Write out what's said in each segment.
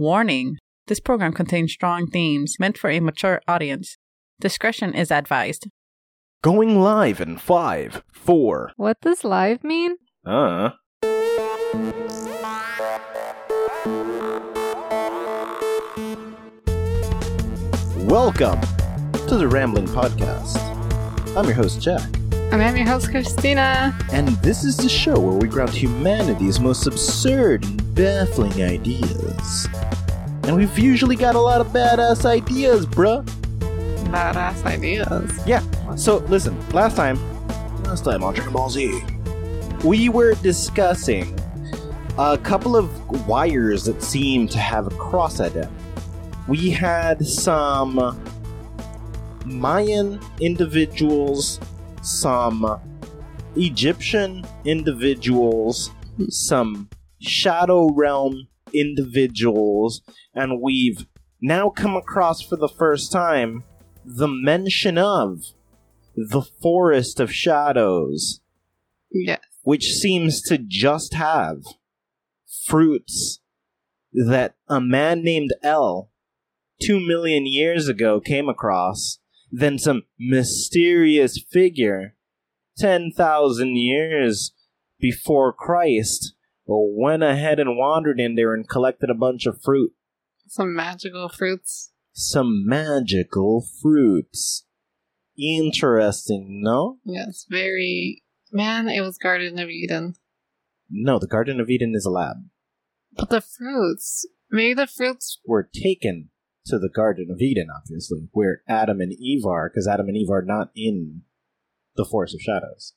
Warning this program contains strong themes meant for a mature audience. Discretion is advised. Going live in five, four, What does live mean? uh. Welcome to the Rambling Podcast. I'm your host, Jack, And I'm your host, Christina. and this is the show where we ground humanity's most absurd and baffling ideas. And we've usually got a lot of badass ideas, bruh. Badass ideas. Yeah. So listen, last time, last time on Dragon Ball Z, we were discussing a couple of wires that seem to have a cross at them. We had some Mayan individuals, some Egyptian individuals, some Shadow Realm individuals, and we've now come across for the first time the mention of the Forest of Shadows, Yes. which seems to just have fruits that a man named El two million years ago came across, then some mysterious figure ten thousand years before Christ went ahead and wandered in there and collected a bunch of fruit. Some magical fruits. Some magical fruits. Interesting, no? Yes. Very. Man, it was Garden of Eden. No, the Garden of Eden is a lab. But the fruits. Maybe the fruits. Were taken to the Garden of Eden, obviously, where Adam and Eve are, because Adam and Eve are not in the Forest of Shadows.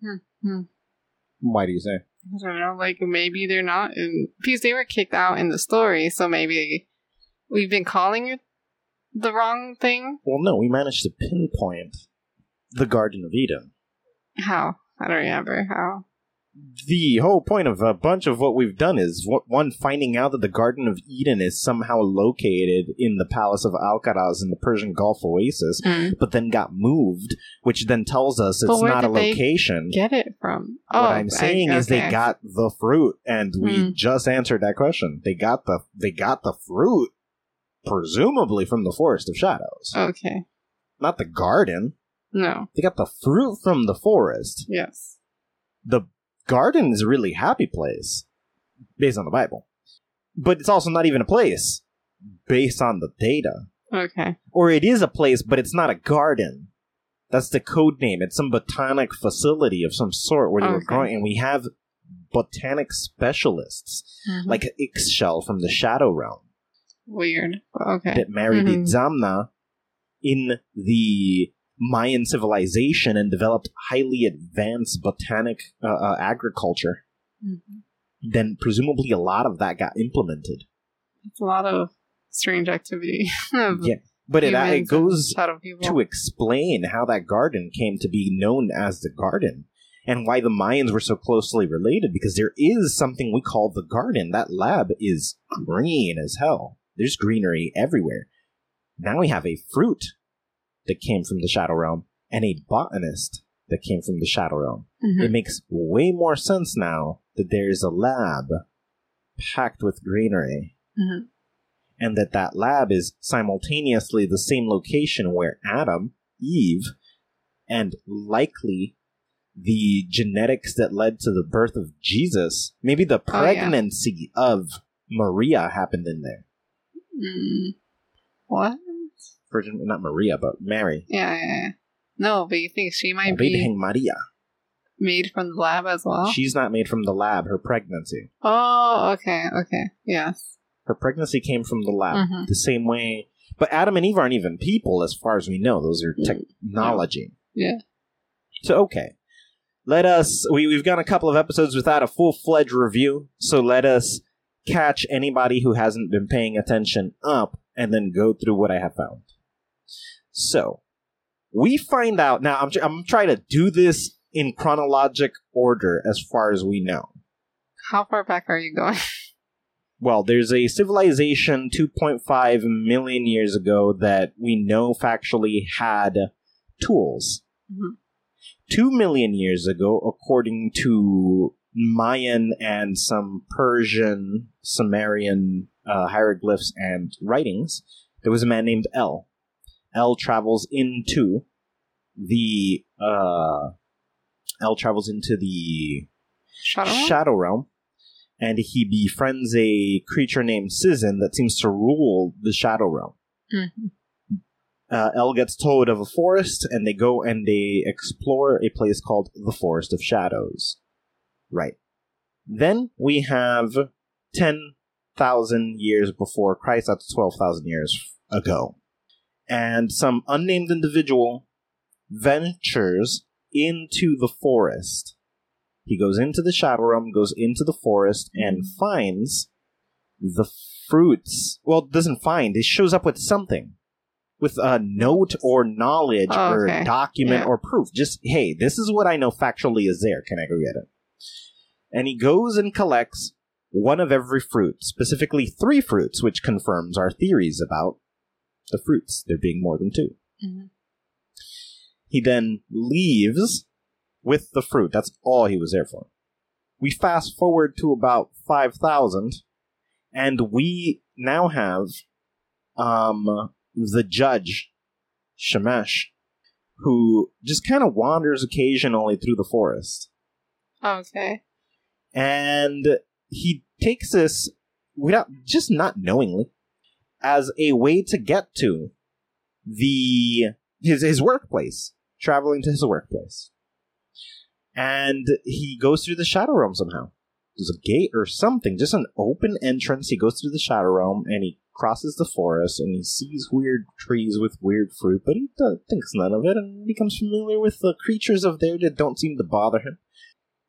Hmm, hmm. Why do you say? I don't know. Like, maybe they're not in. Because they were kicked out in the story, so maybe we've been calling it the wrong thing. Well, no, we managed to pinpoint the Garden of Eden. How? I don't remember how. The whole point of a bunch of what we've done is one finding out that the Garden of Eden is somehow located in the Palace of Alcaraz in the Persian Gulf Oasis, Mm. but then got moved, which then tells us it's not a location. Get it from? what oh, I'm saying I, is they got the fruit, and we Hmm. just answered that question. They got the they got the fruit, presumably from the Forest of Shadows, Okay. not the garden. No. They got the fruit from the forest. Yes. The garden is a really happy place, based on the Bible, but it's also not even a place, based on the data. Okay. Or it is a place, but it's not a garden. That's the code name. It's some botanic facility of some sort where they were growing, and we have botanic specialists Mhm. like Ixchel from the Shadow Realm Weird. Okay. that married Mhm. Itzamna in the Mayan civilization and developed highly advanced botanic uh, uh, agriculture. Mhm. Then presumably a lot of that got implemented. It's a lot of strange activity. Yeah, but it, uh, it goes to explain how that garden came to be known as the garden and why the Mayans were so closely related because there is something we call the garden. That lab is green as hell. There's greenery everywhere. Now we have a fruit that came from the Shadow Realm and a botanist that came from the Shadow Realm. Mhm. It makes way more sense now that there's a lab packed with greenery Mhm. and that that lab is simultaneously the same location where Adam, Eve, and likely the genetics that led to the birth of Jesus, maybe the Oh, yeah. pregnancy of Maria happened in there. Mm. What? Virgin, not Maria, but Mary. Yeah, yeah, yeah. No, but you think she might be Virgen Maria. made from the lab as well? She's not made from the lab. Her pregnancy. oh, okay, okay. Yes. Her pregnancy came from the lab. Mhm. The same way. But Adam and Eve aren't even people, as far as we know. Those are technology. Yeah. So okay, let us. We we've got a couple of episodes without a full fledged review. So let us catch anybody who hasn't been paying attention up, and then go through what I have found. So we find out now. I'm I'm trying to do this in chronologic order as far as we know. How far back are you going? well, there's a civilization 2.5 million years ago that we know factually had tools. Mhm. Two million years ago, according to Mayan and some Persian, Sumerian uh, hieroglyphs and writings, there was a man named El. El travels into the uh, El travels into the Shadow? Realm? Shadow Realm, and he befriends a creature named Cizin that seems to rule the Shadow Realm. Mhm. Uh, El gets told of a forest, and they go and they explore a place called the Forest of Shadows. Right. Then we have 10,000 years before Christ, that's 12,000 years ago. And some unnamed individual ventures into the forest. He goes into the Shadow Realm, goes into the forest, and mm-hmm. finds the fruits. Well, doesn't find, it shows up with something. With a note or knowledge Oh, or document Yeah. or proof. Just, hey, this is what I know factually is there. Can I go get it? And he goes and collects one of every fruit, specifically three fruits, which confirms our theories about the fruits, there being more than two. Mhm. He then leaves with the fruit. That's all he was there for. We fast forward to about 5,000, and we now have um, the judge, Shemesh, who just kind of wanders occasionally through the forest. Okay. And he takes this without just not knowingly as a way to get to the his his workplace, traveling to his workplace. And he goes through the Shadow Realm somehow. There's a gate or something, just an open entrance. He goes through the Shadow Realm and he crosses the forest and he sees weird trees with weird fruit, but he thinks none of it and becomes familiar with the creatures of there that don't seem to bother him.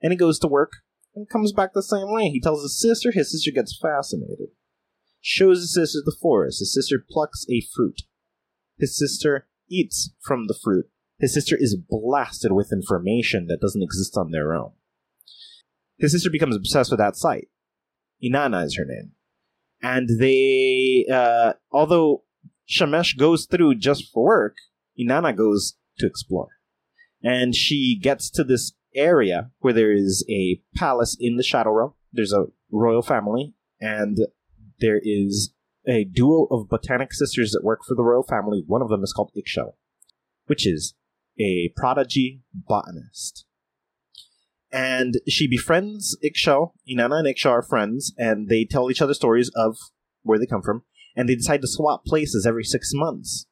And he goes to work and comes back the same way. He tells his sister, his sister gets fascinated. Shows his sister the forest. His sister plucks a fruit. His sister eats from the fruit. His sister is blasted with information that doesn't exist on their own. His sister becomes obsessed with that site. Inanna is her name. And they, uh, although Shemesh goes through just for work, Inanna goes to explore. And she gets to this area where there is a palace in the Shadow Realm. There's a royal family, and there is a duo of botanic sisters that work for the royal family. One of them is called Ixchel, which is a prodigy botanist. And she befriends Ixchel. Inanna and Ixchel are friends, and they tell each other stories of where they come from, and they decide to swap places every six months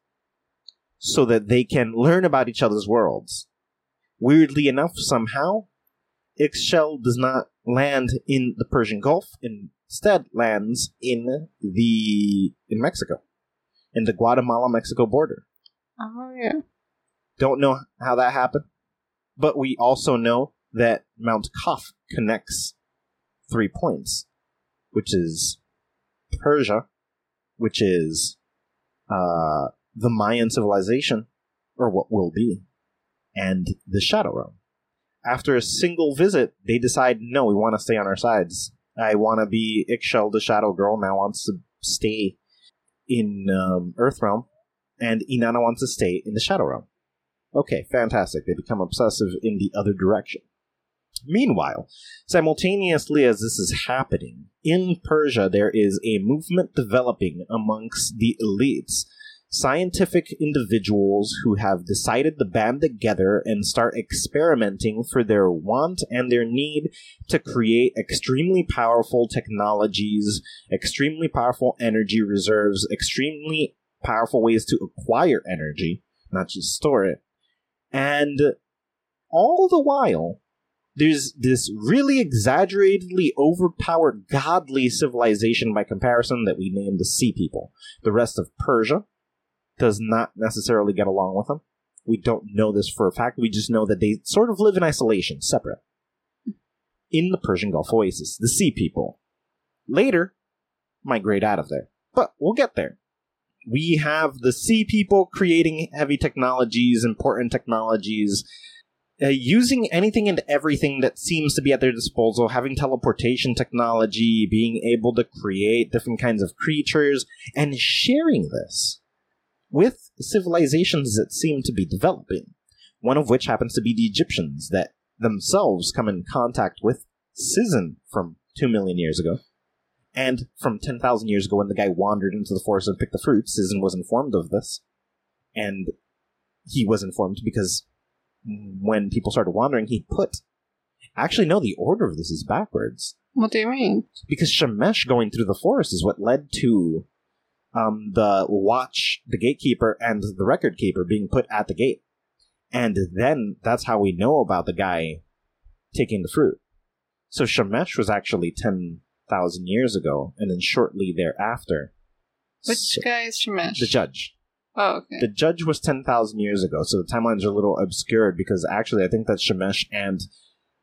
so that they can learn about each other's worlds. Weirdly enough, somehow, Ixchel does not land in the Persian Gulf, instead lands in the in Mexico, in the Guatemala-Mexico border. Oh yeah. Don't know how that happened, but we also know that Mount Kaf connects three points, which is Persia, which is uh, the Mayan civilization, or what will be, and the Shadow Realm. After a single visit, they decide, no, we want to stay on our sides. I want to be Ixchel, the Shadow Girl, now wants to stay in um, Earth Realm, and Inanna wants to stay in the Shadow Realm. Okay, fantastic. They become obsessive in the other direction. Meanwhile, simultaneously as this is happening, in Persia there is a movement developing amongst the elites. Scientific individuals who have decided to band together and start experimenting for their want and their need to create extremely powerful technologies, extremely powerful energy reserves, extremely powerful ways to acquire energy, not just store it. And all the while, there's this really exaggeratedly overpowered godly civilization by comparison that we name the Sea People. The rest of Persia does not necessarily get along with them. We don't know this for a fact. We just know that they sort of live in isolation, separate. In the Persian Gulf Oasis, the Sea People. Later, migrate out of there. But we'll get there we have the sea people creating heavy technologies, important technologies, uh, using anything and everything that seems to be at their disposal, having teleportation technology, being able to create different kinds of creatures, and sharing this with civilizations that seem to be developing. One of which happens to be the Egyptians that themselves come in contact with Cizin from two million years ago And from 10,000 years ago, when the guy wandered into the forest and picked the fruit, Cizin was informed of this. And he was informed because when people started wandering, he put. Actually, no, the order of this is backwards. What do you mean? Because Shemesh going through the forest is what led to um, the watch, the gatekeeper, and the record keeper being put at the gate. And then that's how we know about the guy taking the fruit. So Shemesh was actually 10,000 years ago, and then shortly thereafter. Which so- guy is Shemesh? the judge. Oh, okay. The judge was 10,000 years ago, so the timelines are a little obscured because actually I think that Shemesh and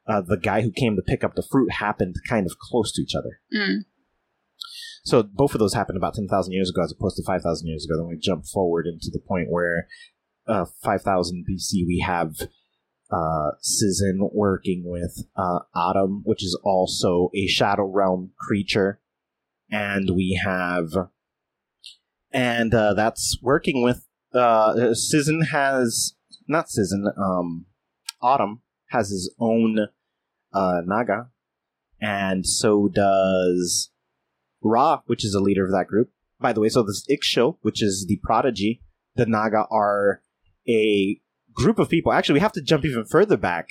uh, the guy who came to pick up the fruit happened kind of close to each other. Mm. So both of those happened about 10,000 years ago as opposed to 5,000 years ago. Then we jump forward into the point where uh, 5000 BC we have uh, Cizin working with uh, Atum, which is also a Shadow Realm creature. And we have. And uh, that's working with. Uh, Cizin has. Not Cizin, um, Atum has his own uh, Naga. And so does Ra, which is a leader of that group. By the way, so this Ixchel, which is the prodigy, the Naga are a group of people. Actually, we have to jump even further back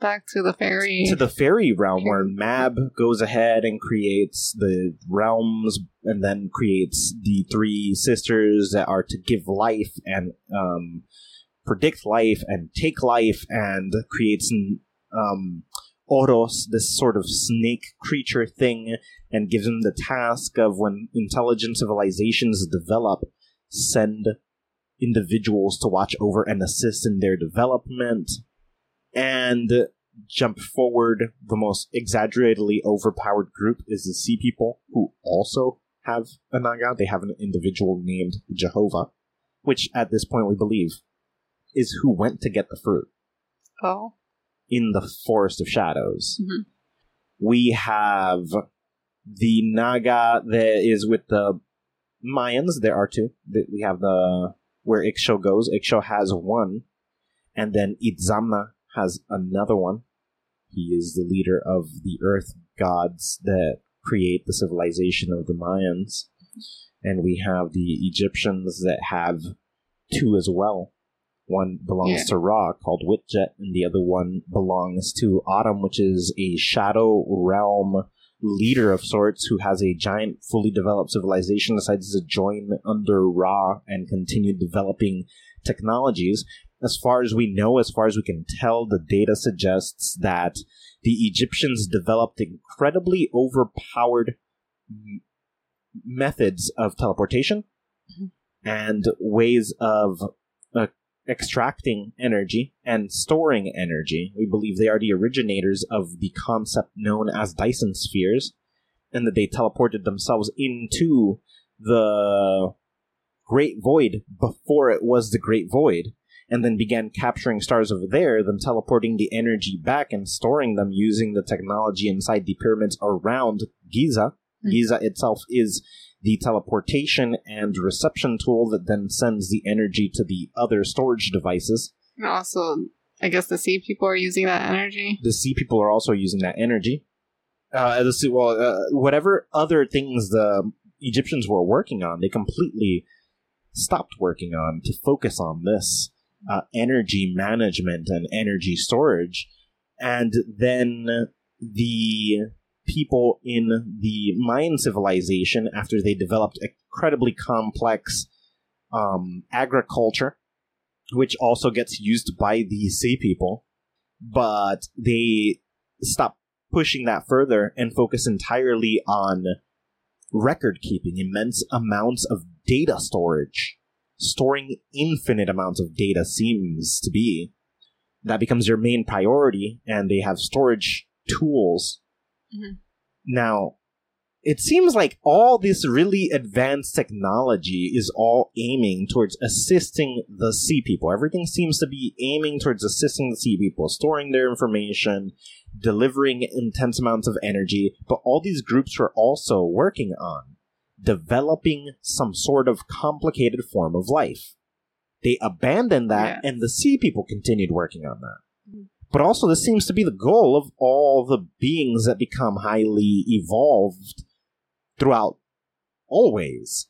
Back to the fairy. to the fairy realm where Mab goes ahead and creates the realms and then creates the three sisters that are to give life and um, predict life and take life and creates um, Oros, this sort of snake creature thing, and gives him the task of when intelligent civilizations develop, send individuals to watch over and assist in their development. And jump forward, the most exaggeratedly overpowered group is the Sea People, who also have a Naga. They have an individual named Jehovah, which at this point we believe is who went to get the fruit oh. In the Forest of Shadows. Mhm. We have the Naga that is with the Mayans. There are two. We have the where Ixchel goes. Ixchel has one, and then Itzamna has another one. He is the leader of the Earth gods that create the civilization of the Mayans, and we have the Egyptians that have two as well. One belongs Yeah. to Ra, called Wadjet, and the other one belongs to Atum, which is a shadow realm leader of sorts who has a giant, fully developed civilization, decides to join under Ra and continue developing technologies. As far as we know, as far as we can tell, the data suggests that the Egyptians developed incredibly overpowered m- methods of teleportation mm-hmm. and ways of extracting energy and storing energy. We believe they are the originators of the concept known as Dyson spheres, and that they teleported themselves into the Great Void before it was the Great Void, and then began capturing stars over there, then teleporting the energy back and storing them using the technology inside the pyramids around Giza. Hmm. Giza itself is the teleportation and reception tool that then sends the energy to the other storage devices. And also, I guess the sea people are using that energy. The sea people are also using that energy. Uh, the sea, well, uh, whatever other things the Egyptians were working on, they completely stopped working on to focus on this uh, energy management and energy storage. And then the people in the Mayan civilization, after they developed incredibly complex um, agriculture, which also gets used by the sea people, but they stop pushing that further and focus entirely on record keeping, immense amounts of data storage. Storing infinite amounts of data seems to be. That becomes their main priority, and they have storage tools. Mhm. Now, it seems like all this really advanced technology is all aiming towards assisting the sea people. Everything seems to be aiming towards assisting the sea people, storing their information, delivering intense amounts of energy. But all these groups were also working on developing some sort of complicated form of life. They abandoned that, Yeah. and the sea people continued working on that. But also, this seems to be the goal of all the beings that become highly evolved throughout always.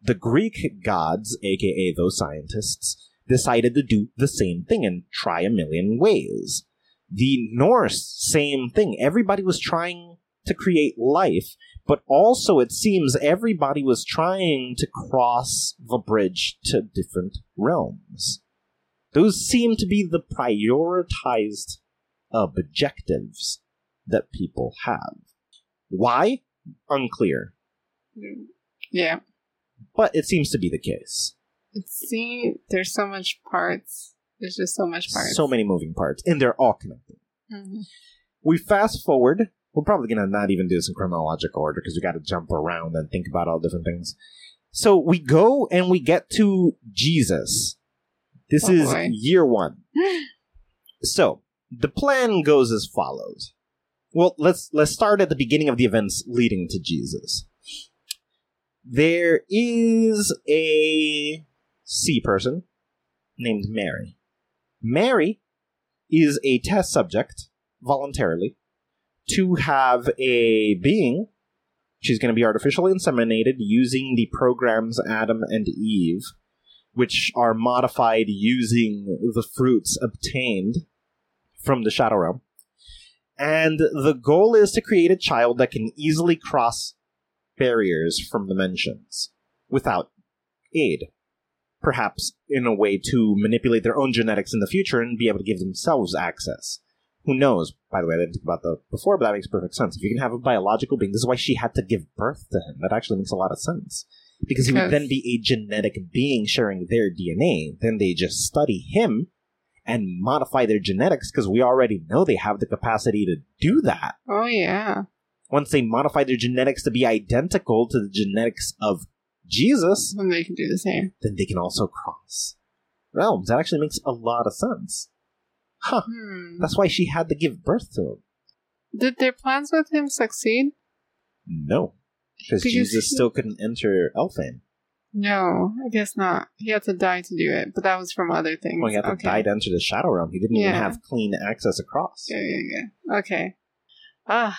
The Greek gods, aka those scientists, decided to do the same thing and try a million ways. The Norse, same thing. Everybody was trying to create life, but also it seems everybody was trying to cross the bridge to different realms. Those seem to be the prioritized objectives that people have. Why? Unclear. Yeah. But it seems to be the case. See, there's so much parts. There's just so much parts. So many moving parts, and they're all connected. Mhm. We fast forward. We're probably going to not even do this in chronological order because we got to jump around and think about all different things. So we go and we get to Jesus. This Oh, is boy. year one. So the plan goes as follows. Well, let's let's start at the beginning of the events leading to Jesus. There is a sea person named Mary. Mary is a test subject voluntarily to have a being. She's going to be artificially inseminated using the programs Adam and Eve, which are modified using the fruits obtained from the Shadow Realm. And the goal is to create a child that can easily cross barriers from dimensions without aid. Perhaps in a way to manipulate their own genetics in the future and be able to give themselves access. Who knows? By the way, I didn't think about that before, but that makes perfect sense. If you can have a biological being, this is why she had to give birth to him. That actually makes a lot of sense. Because he would then be a genetic being sharing their DNA. Then they just study him and modify their genetics because we already know they have the capacity to do that. Oh yeah. Once they modify their genetics to be identical to the genetics of Jesus, Then they can do the same. then they can also cross realms. That actually makes a lot of sense. Huh. Hmm. That's why she had to give birth to him. Did their plans with him succeed? No. Because Jesus he- still couldn't enter Elfane. No, I guess not. He had to die to do it, but that was from other things. Well, he had to okay. die to enter the Shadow Realm. He didn't even have clean access across. Yeah, yeah, yeah. Okay. Ah.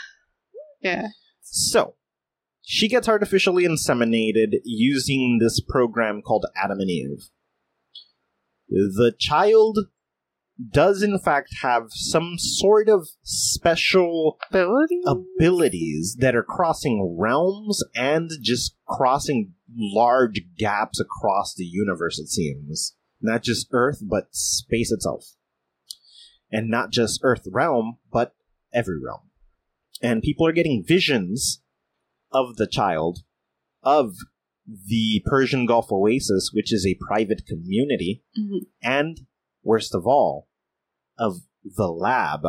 Yeah. So, she gets artificially inseminated using this program called Adam and Eve. The child does, in fact, have some sort of special Ability? abilities that are crossing realms and just crossing large gaps across the universe, it seems. Not just Earth, but space itself. And not just Earth realm, but every realm. And people are getting visions of the child, of the Persian Gulf Oasis, which is a private community, Mhm. and, worst of all, of the lab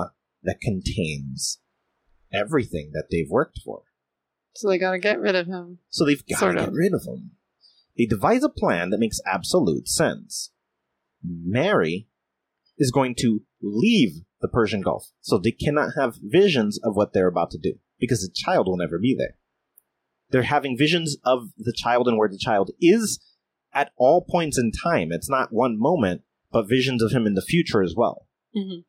that contains everything that they've worked for. So they gotta get rid of him. So they've got to Sort get rid of him. They devise a plan that makes absolute sense. Mary is going to leave the Persian Gulf, so they cannot have visions of what they're about to do, because the child will never be there. They're having visions of the child and where the child is at all points in time. It's not one moment, but visions of him in the future as well. Mhm.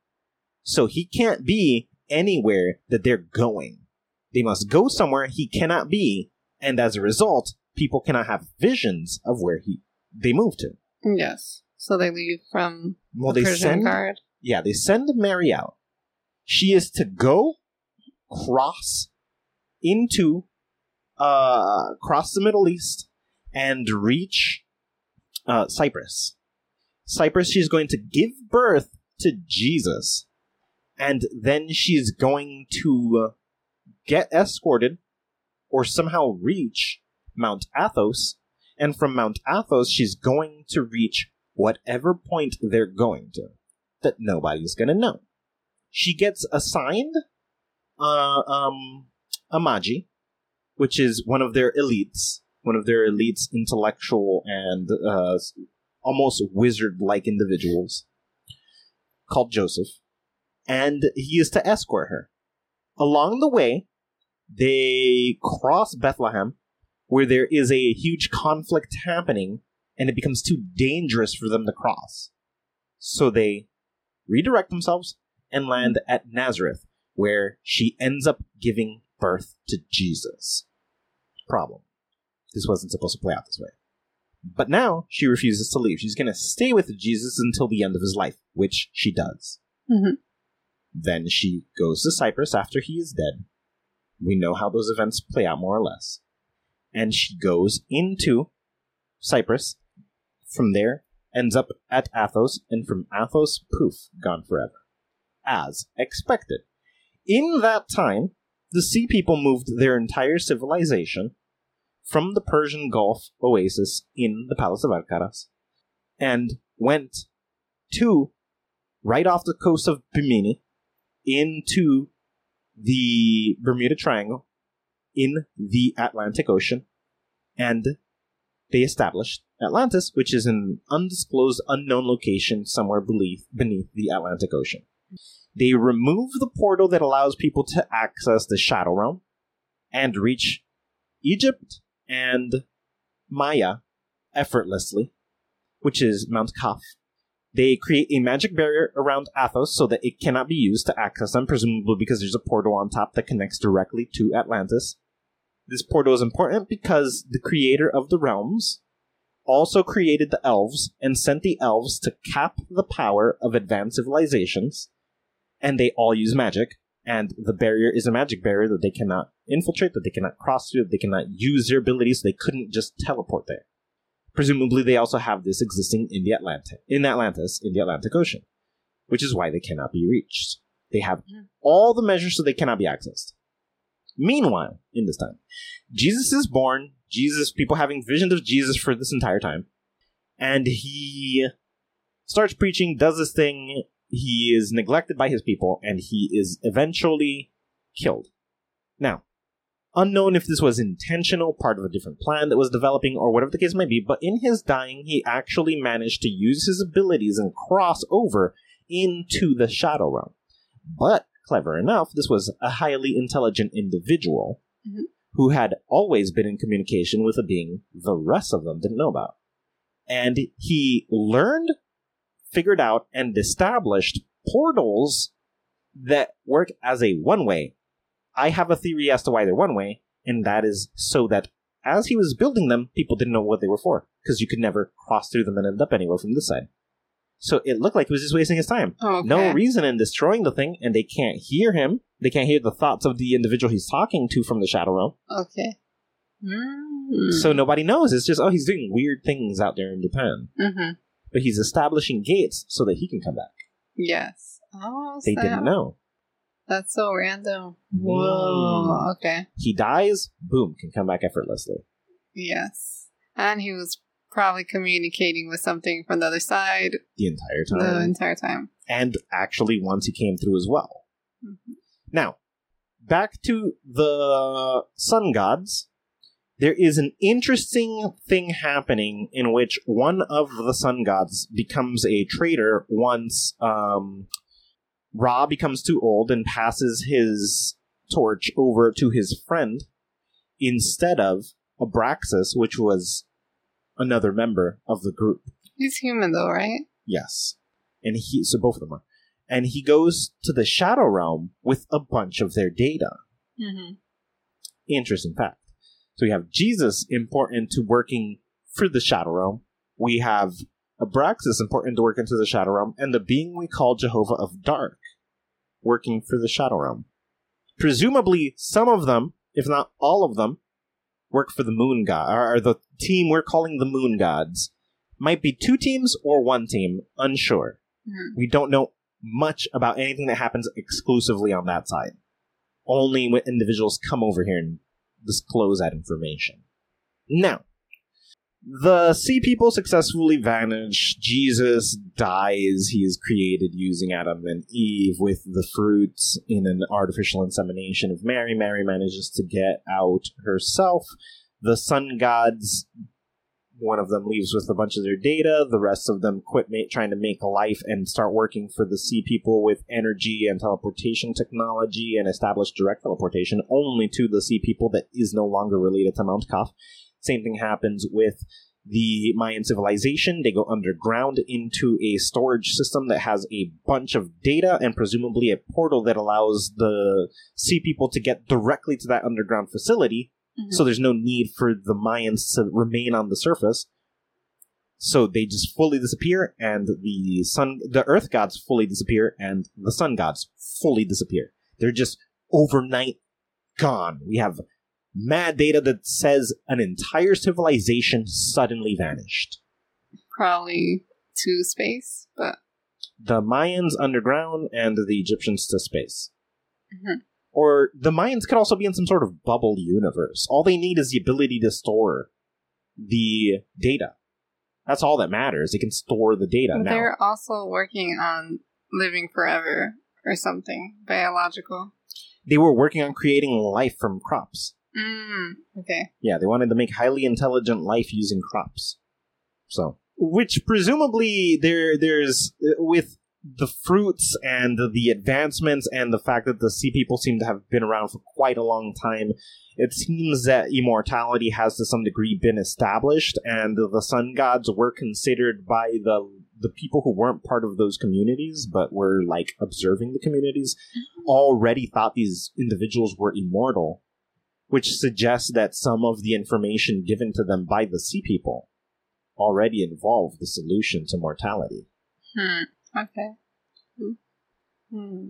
So he can't be anywhere that they're going. They must go somewhere he cannot be, and as a result, people cannot have visions of where he they move to. Yes. So they leave from Well, the they Persian send guard. yeah, they send Mary out. She is to go cross into uh cross the Middle East and reach uh Cyprus. Cyprus she's going to give birth to Jesus. And then she's going to uh, get escorted or somehow reach Mount Athos. And from Mount Athos, she's going to reach whatever point they're going to that nobody's gonna know. She gets assigned uh, um, a Magi, which is one of their elites, one of their elites, intellectual and uh, almost wizard-like individuals, called Joseph, and he is to escort her. Along the way, they cross Bethlehem, where there is a huge conflict happening, and it becomes too dangerous for them to cross. So they redirect themselves and land at Nazareth, where she ends up giving birth to Jesus. problem. This wasn't supposed to play out this way. But now she refuses to leave. She's going to stay with Jesus until the end of his life, which she does. Mhm. Then she goes to Cyprus after he is dead. We know how those events play out more or less. And she goes into Cyprus. From there, ends up at Athos, and from Athos, poof, gone forever. As expected. In that time, the Sea People moved their entire civilization from the Persian Gulf oasis in the Palace of Alcaraz and went to right off the coast of Bimini into the Bermuda Triangle in the Atlantic Ocean and they established Atlantis, which is an undisclosed, unknown location somewhere beneath, beneath the Atlantic Ocean. They remove the portal that allows people to access the Shadow Realm and reach Egypt and Maya effortlessly, which is Mount Kaf. They create a magic barrier around Athos so that it cannot be used to access them, presumably because there's a portal on top that connects directly to Atlantis. This portal is important because the creator of the realms also created the elves and sent the elves to cap the power of advanced civilizations, and they all use magic. And the barrier is a magic barrier that they cannot infiltrate, that they cannot cross through, that they cannot use their abilities, So they couldn't just teleport there. Presumably, they also have this existing in the Atlantic, in Atlantis, in the Atlantic Ocean, which is why they cannot be reached. They have Mm. all the measures so they cannot be accessed. Meanwhile, in this time, Jesus is born. Jesus, people having visions of Jesus for this entire time, and he starts preaching, does this thing. He is neglected by his people, and he is eventually killed. Now, unknown if this was intentional, part of a different plan that was developing, or whatever the case might be, but in his dying, he actually managed to use his abilities and cross over into the Shadow Realm. But, clever enough, this was a highly intelligent individual Mhm. who had always been in communication with a being the rest of them didn't know about. And he learned, figured out, and established portals that work as a one way. I have a theory as to why they're one way, and that is so that as he was building them, people didn't know what they were for, because you could never cross through them and end up anywhere from this side. So it looked like he was just wasting his time. Okay. No reason in destroying the thing, and they can't hear him. They can't hear the thoughts of the individual he's talking to from the Shadow Realm. Okay. Mm. So nobody knows. It's just, oh, he's doing weird things out there in Japan. Mm hmm But he's establishing gates so that he can come back. Yes. Oh, They snap. didn't know. That's so random. Mm. Whoa. Okay. He dies, boom, can come back effortlessly. Yes. And he was probably communicating with something from the other side The entire time. the entire time. and actually once he came through as well. Mhm. Now, back to the sun gods. There is an interesting thing happening in which one of the sun gods becomes a traitor once um, Ra becomes too old and passes his torch over to his friend instead of Abraxas, which was another member of the group. He's human though, right? Yes. And he so both of them are. And he goes to the Shadow Realm with a bunch of their data. Mm-hmm. Interesting fact. So we have Jesus important to working for the Shadow Realm. We have Abraxas important to work into the Shadow Realm, and the being we call Jehovah of Dark working for the Shadow Realm. Presumably, some of them, if not all of them, work for the Moon God, or, the team we're calling the Moon Gods. Might be two teams or one team, unsure. Mhm. We don't know much about anything that happens exclusively on that side. Only when individuals come over here and disclose that information. Now, the sea people successfully vanish. Jesus dies. He is created using Adam and Eve with the fruit in an artificial insemination of Mary. Mary manages to get out herself. The sun gods one of them leaves with a bunch of their data. The rest of them quit ma- trying to make a life and start working for the sea people with energy and teleportation technology and establish direct teleportation only to the sea people that is no longer related to Mount Kaf. Same thing happens with the Mayan civilization. They go underground into a storage system that has a bunch of data and presumably a portal that allows the sea people to get directly to that underground facility Mhm. So there's no need for the Mayans to remain on the surface. So they just fully disappear, and the sun, the Earth gods fully disappear, and the Sun gods fully disappear. They're just overnight gone. We have mad data that says an entire civilization suddenly vanished. Probably to space, but The Mayans underground, and the Egyptians to space. Mhm. Or the Mayans could also be in some sort of bubble universe. All they need is the ability to store the data. That's all that matters. They can store the data they're also working on living forever or something biological. They were working on creating life from crops. Mm, okay. Yeah, they wanted to make highly intelligent life using crops. So, which presumably there there's uh, with the fruits and the advancements and the fact that the sea people seem to have been around for quite a long time, it seems that immortality has to some degree been established, and the sun gods were considered by the the people who weren't part of those communities but were like observing the communities already thought these individuals were immortal which suggests that some of the information given to them by the sea people already involved the solution to mortality. Hmm. Okay. Hmm.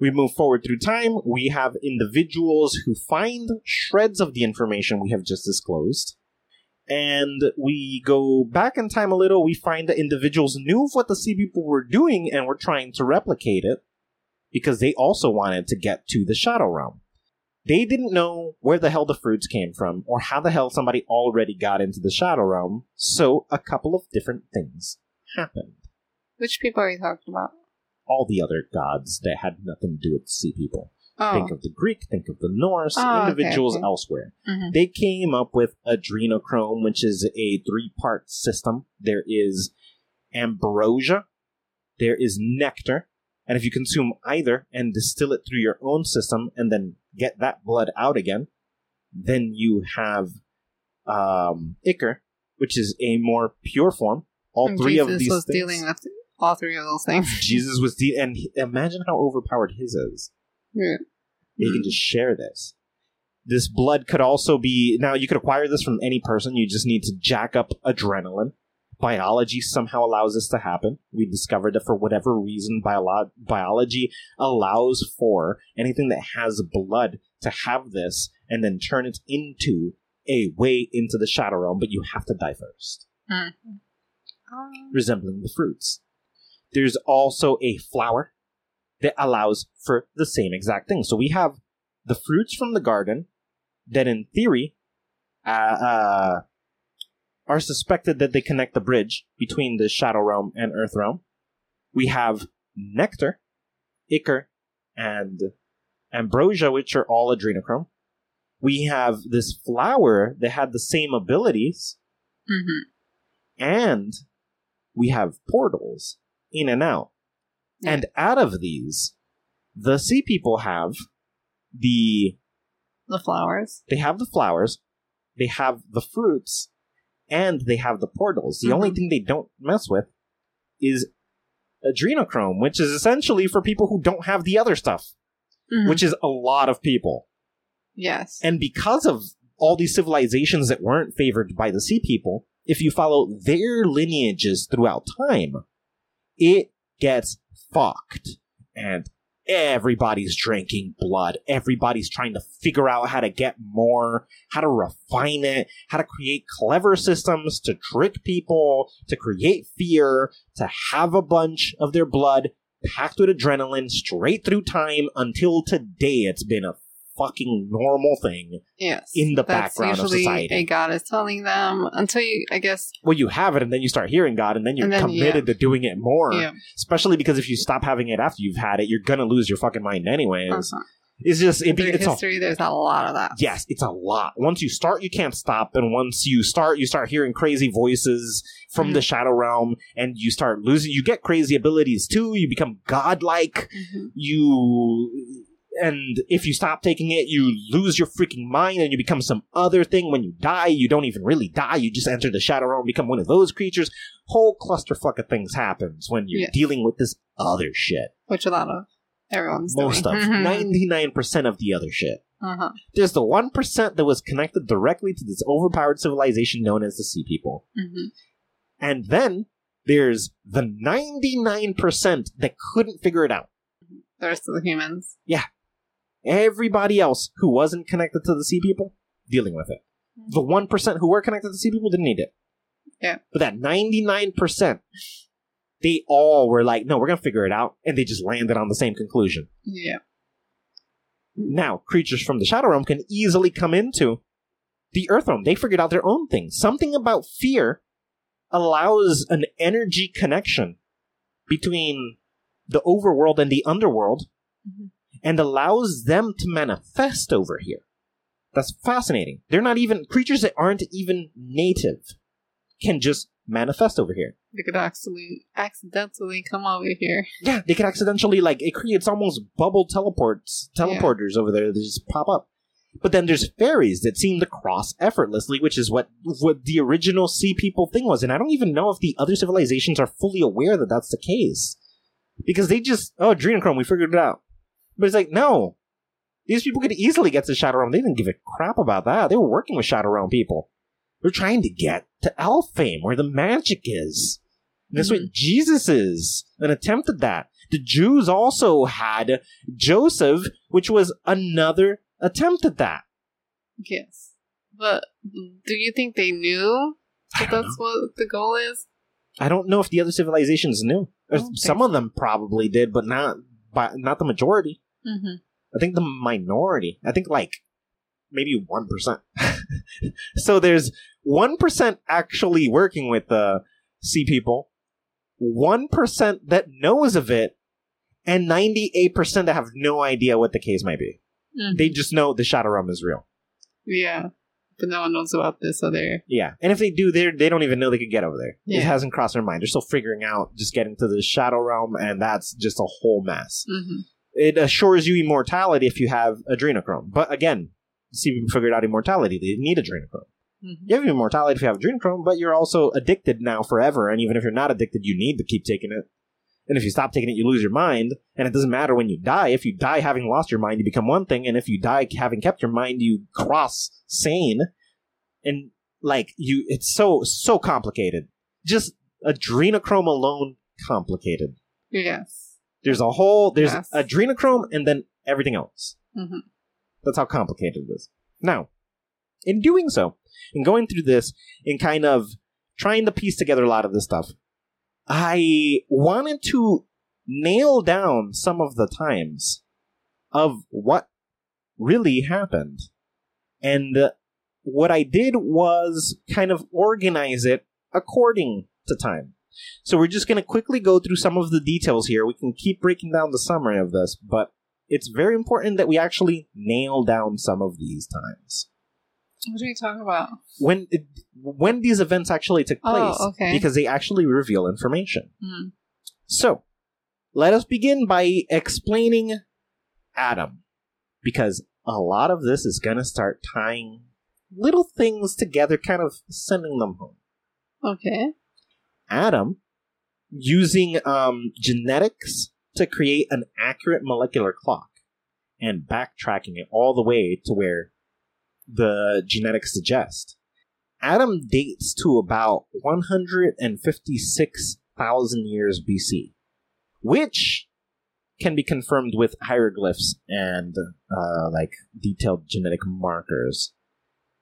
We move forward through time. We have individuals who find shreds of the information we have just disclosed. And we go back in time a little. We find that individuals knew of what the sea people were doing and were trying to replicate it because they also wanted to get to the Shadow Realm. They didn't know where the hell the fruits came from or how the hell somebody already got into the Shadow Realm, so a couple of different things happened. Which people are you talking about? All the other gods that had nothing to do with the sea people. Oh. Think of the Greek, think of the Norse, Oh, individuals okay. elsewhere. Mhm. They came up with adrenochrome, which is a three part system. There is ambrosia, there is nectar, and if you consume either and distill it through your own system and then get that blood out again, then you have um, ichor, which is a more pure form. All And three Jesus of these was things. dealing with all three of those things. Jesus was de- and he- imagine how overpowered his is. Yeah. You can just share this. This blood could also be now you could acquire this from any person. You just need to jack up adrenaline. Biology somehow allows this to happen. We discovered that for whatever reason, biolo- biology allows for anything that has blood to have this and then turn it into a way into the shadow realm, but you have to die first Um, resembling the fruits. There's also a flower that allows for the same exact thing. So we have the fruits from the garden that, in theory, uh, uh, are suspected that they connect the bridge between the Shadow Realm and Earth Realm. We have nectar, ichor, and ambrosia, which are all adrenochrome. We have this flower that had the same abilities mhm. and we have portals in and out. Yeah. And out of these, the sea people have the The flowers. they have the flowers, they have the fruits, and they have the portals. The only Mhm. thing they don't mess with is adrenochrome, which is essentially for people who don't have the other stuff, Mhm. which is a lot of people. yes. And because of all these civilizations that weren't favored by the sea people, if you follow their lineages throughout time, it gets fucked. And everybody's drinking blood. Everybody's trying to figure out how to get more, how to refine it, how to create clever systems to trick people, to create fear, to have a bunch of their blood packed with adrenaline straight through time until today it's been a fucking normal thing. yes. in the background of society. A god is telling them until you, I guess. Well, you have it, and then you start hearing God, and then you're And then, committed to doing it more. Yeah. Especially because if you stop having it after you've had it, you're gonna lose your fucking mind anyways. Uh-huh. It's just it, it's a, history, there's a lot of that. yes, it's a lot. Once you start, you can't stop, and once you start, you start hearing crazy voices from Mhm. the shadow realm, and you start losing. You get crazy abilities too. You become godlike. Mhm. you and if you stop taking it you lose your freaking mind and you become some other thing when you die you don't even really die you just enter the shadow realm become one of those creatures whole clusterfuck of things happens when you're dealing with this other shit Which a lot of everyone's most doing. of Mhm. 99% of the other shit Uh huh. There's the 1% that was connected directly to this overpowered civilization known as the Sea People. hmm And then there's the 99% that couldn't figure it out. The rest of the humans. Everybody else who wasn't connected to the Sea People, dealing with it. The 1% who were connected to the Sea People didn't need it. Yeah. But that 99%, they all were like, no, we're going to figure it out. And they just landed on the same conclusion. Yeah. Now, creatures from the Shadow Realm can easily come into the Earth Realm. They figured out their own thing. Something about fear allows an energy connection between the overworld and the underworld Mhm. And allows them to manifest over here. That's fascinating. They're not even creatures that aren't even native can just manifest over here. They could actually accidentally come over here. Yeah, they could accidentally like it creates almost bubble teleports teleporters over there that just pop up. But then there's fairies that seem to cross effortlessly, which is what what the original sea people thing was. And I don't even know if the other civilizations are fully aware that that's the case, because they just oh adrenochrome, we figured it out. But it's like no, these people could easily get to Shadow Realm. They didn't give a crap about that. They were working with Shadow Realm people. They're trying to get to Elfame, where the magic is. And that's what mm-hmm. Jesus is. An attempt at that. The Jews also had Joseph, which was another attempt at that. Yes. But do you think they knew that that's what the goal is? I don't know if the other civilizations knew. Or I don't Some of them probably did, but not by, not the majority. Mm-hmm. I think the minority. I think like maybe one percent. so there's one percent actually working with the sea people, one percent that knows of it, and ninety-eight percent that have no idea what the case might be. They just know the Shadow Realm is real. yeah. But no one knows about this other. Yeah, and if they do, they they don't even know they could get over there. It hasn't crossed their mind. They're still figuring out just getting to the Shadow Realm, and that's just a whole mess. Mm-hmm. It assures you immortality if you have adrenochrome. But again, see, people figured out immortality. They didn't need adrenochrome. Mm-hmm. You have immortality if you have adrenochrome, but you're also addicted now forever. And even if you're not addicted, you need to keep taking it. And if you stop taking it, you lose your mind. And it doesn't matter when you die. If you die having lost your mind, you become one thing. And if you die having kept your mind, you cross sane. And like you, it's so so complicated. Just adrenochrome alone, complicated. Yes. There's a whole there's Yes. adrenochrome and then everything else. Mm-hmm. That's how complicated it is. Now, in doing so, in going through this and kind of trying to piece together a lot of this stuff, I wanted to nail down some of the times of what really happened. And uh, what I did was kind of organize it according to time. So we're just going to quickly go through some of the details here. We can keep breaking down the summary of this, but it's very important that we actually nail down some of these times What are you talking about? when it, when these events actually took Oh, place okay. because they actually reveal information. Mm. So, let us begin by explaining Adam because a lot of this is going to start tying little things together, kind of sending them home. Okay. Adam, using um, genetics to create an accurate molecular clock and backtracking it all the way to where the genetics suggest. Adam dates to about 156,000 years BC, which can be confirmed with hieroglyphs and uh, like detailed genetic markers,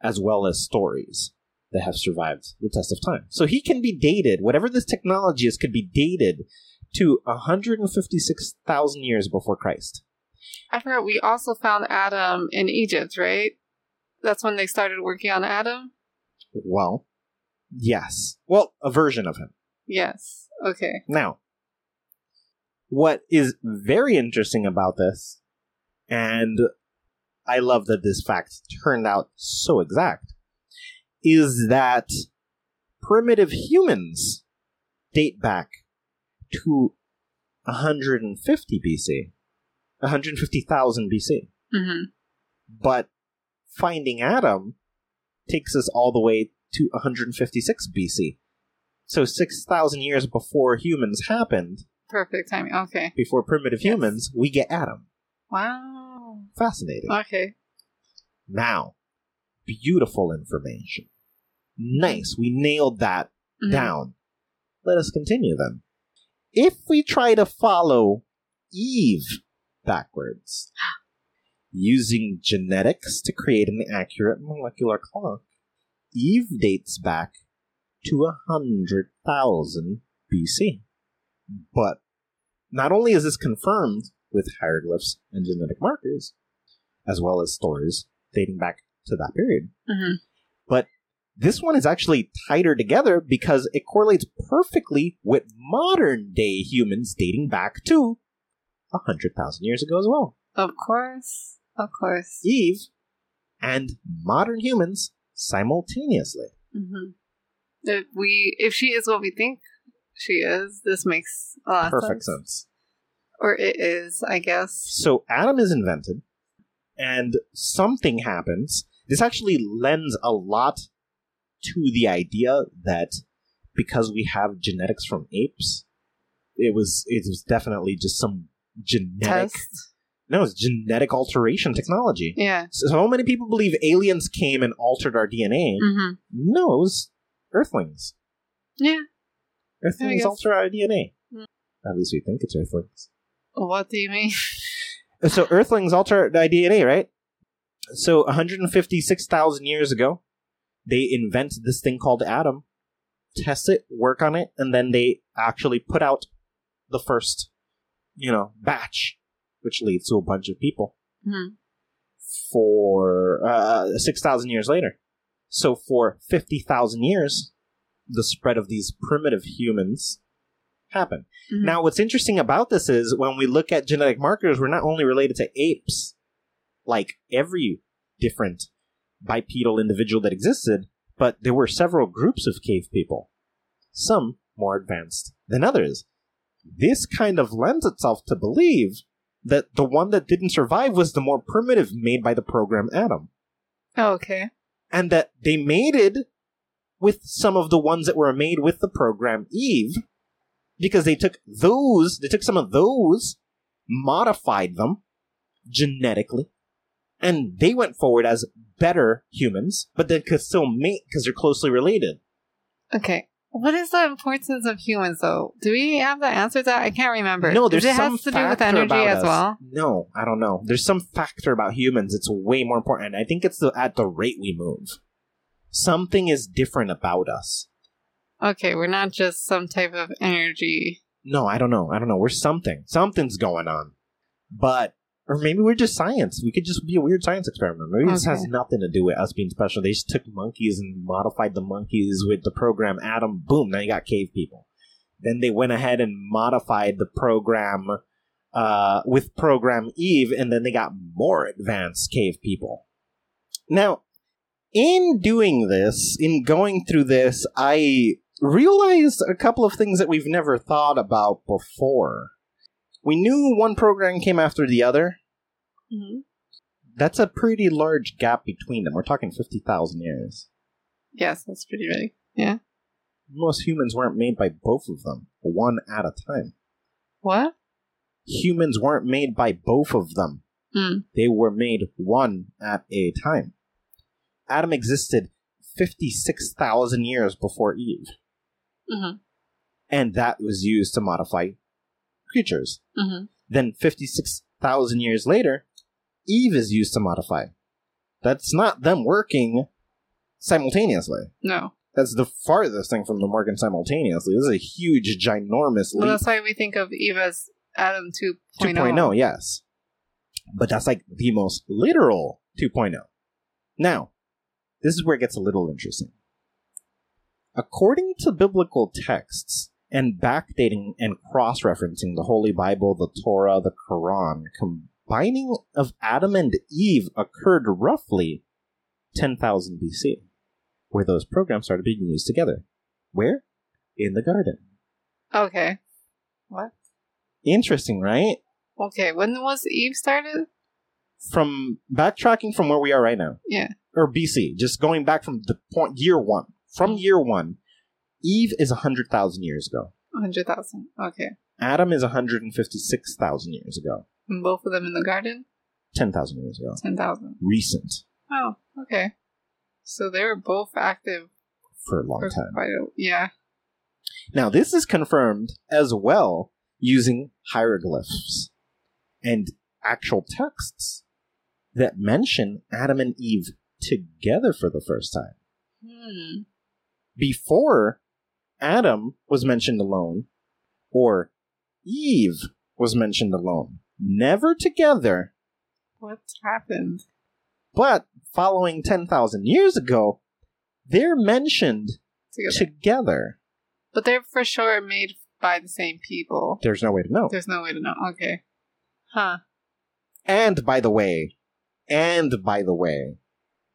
as well as stories that have survived the test of time. So he can be dated, whatever this technology is, could be dated to 156,000 years before Christ. I forgot we also found Adam in Egypt, right? That's when they started working on Adam? Well, yes. Well, a version of him. Yes. Okay. Now, what is very interesting about this, and I love that this fact turned out so exact, is that primitive humans date back to 150 BC, 150,000 BC. Mm-hmm. But finding Adam takes us all the way to 156 BC. So 6,000 years before humans happened, Perfect timing. Okay. before primitive Yes. humans, we get Adam. Wow. Fascinating. Okay. Now, beautiful information. Nice. We nailed that Mhm. down. Let us continue then. If we try to follow Eve backwards, using genetics to create an accurate molecular clock, Eve dates back to a hundred thousand BC. But not only is this confirmed with hieroglyphs and genetic markers, as well as stories dating back to that period, Mhm. This one is actually tighter together because it correlates perfectly with modern day humans dating back to 100,000 years ago as well. Of course. Of course. Eve and modern humans simultaneously. hmm If we, if she is what we think she is, this makes a lot of Perfect sense. sense. Or it is, I guess. So Adam is invented, and something happens. This actually lends a lot to the idea that because we have genetics from apes, it was it was definitely just some genetic Test. no, it's genetic alteration technology. Yeah. So, many people believe aliens came and altered our DNA. hmm No, it was Earthlings. Yeah. Earthlings alter our DNA. Mm. At least we think it's Earthlings. What do you mean? So Earthlings alter our DNA, right? So 156,000 years ago, they invent this thing called Adam, test it, work on it, and then they actually put out the first, you know, batch, which leads to a bunch of people hmm for uh, 6,000 years later. So for 50,000 years, the spread of these primitive humans happened. Mhm. Now, what's interesting about this is when we look at genetic markers, we're not only related to apes, like every different bipedal individual that existed, but there were several groups of cave people, some more advanced than others. This kind of lends itself to believe that the one that didn't survive was the more primitive made by the program Adam, Oh, okay. and that they mated with some of the ones that were made with the program Eve because they took those, they took some of those, modified them genetically, and they went forward as better humans, but then could still mate because they're closely related. Okay. What is the importance of humans, though? Do we have the answer to that? I can't remember. No, there's it some has to do with factor energy as us. well? No, I don't know. There's some factor about humans. It's way more important. I think it's the, at the rate we move. Something is different about us. Okay, we're not just some type of energy. No, I don't know. I don't know. We're something. Something's going on. But, or maybe we're just science. We could just be a weird science experiment. Maybe this has nothing to do with us being special. They just took monkeys and modified the monkeys with the program Adam. Boom, now you got cave people. Then they went ahead and modified the program uh, with program Eve, and then they got more advanced cave people. Now, in doing this, in going through this, I realized a couple of things that we've never thought about before. We knew one program came after the other. hmm That's a pretty large gap between them. We're talking 50,000 years. Yes, that's pretty big. Yeah. Most humans weren't made by both of them, one at a time. What? Humans weren't made by both of them. Mm. They were made one at a time. Adam existed 56,000 years before Eve, hmm and that was used to modify creatures. hmm Then 56,000 years later, Eve is used to modify. That's not them working simultaneously. No. That's the farthest thing from them working simultaneously. This is a huge, ginormous Well, that's why we think of Eve as Adam 2.0. 2.0, yes. But that's like the most literal 2.0. Now, this is where it gets a little interesting. According to biblical texts, and backdating and cross referencing the Holy Bible, the Torah, the Quran, combining of Adam and Eve occurred roughly 10,000 BC, where those programs started being used together. Where? In the garden. Okay. What? Interesting, right? Okay, when was Eve started? From backtracking from where we are right now, Yeah. or BC, just going back from the point year one. From year one, Eve is 100,000 years ago. 100,000. Okay. Adam is 156,000 years ago. And both of them in the garden? 10,000 years ago. 10,000. Recent. Oh, okay. So they were both active for a long for time. quite a yeah. Now, this is confirmed as well using hieroglyphs and actual texts that mention Adam and Eve together for the first time. Hmm. Before Adam was mentioned alone, or Eve was mentioned alone, never together, What's happened? but following 10,000 years ago, they're mentioned Together. together. but they're for sure made by the same people. There's no way to know. There's no way to know. Okay. Huh. And by the way, and by the way,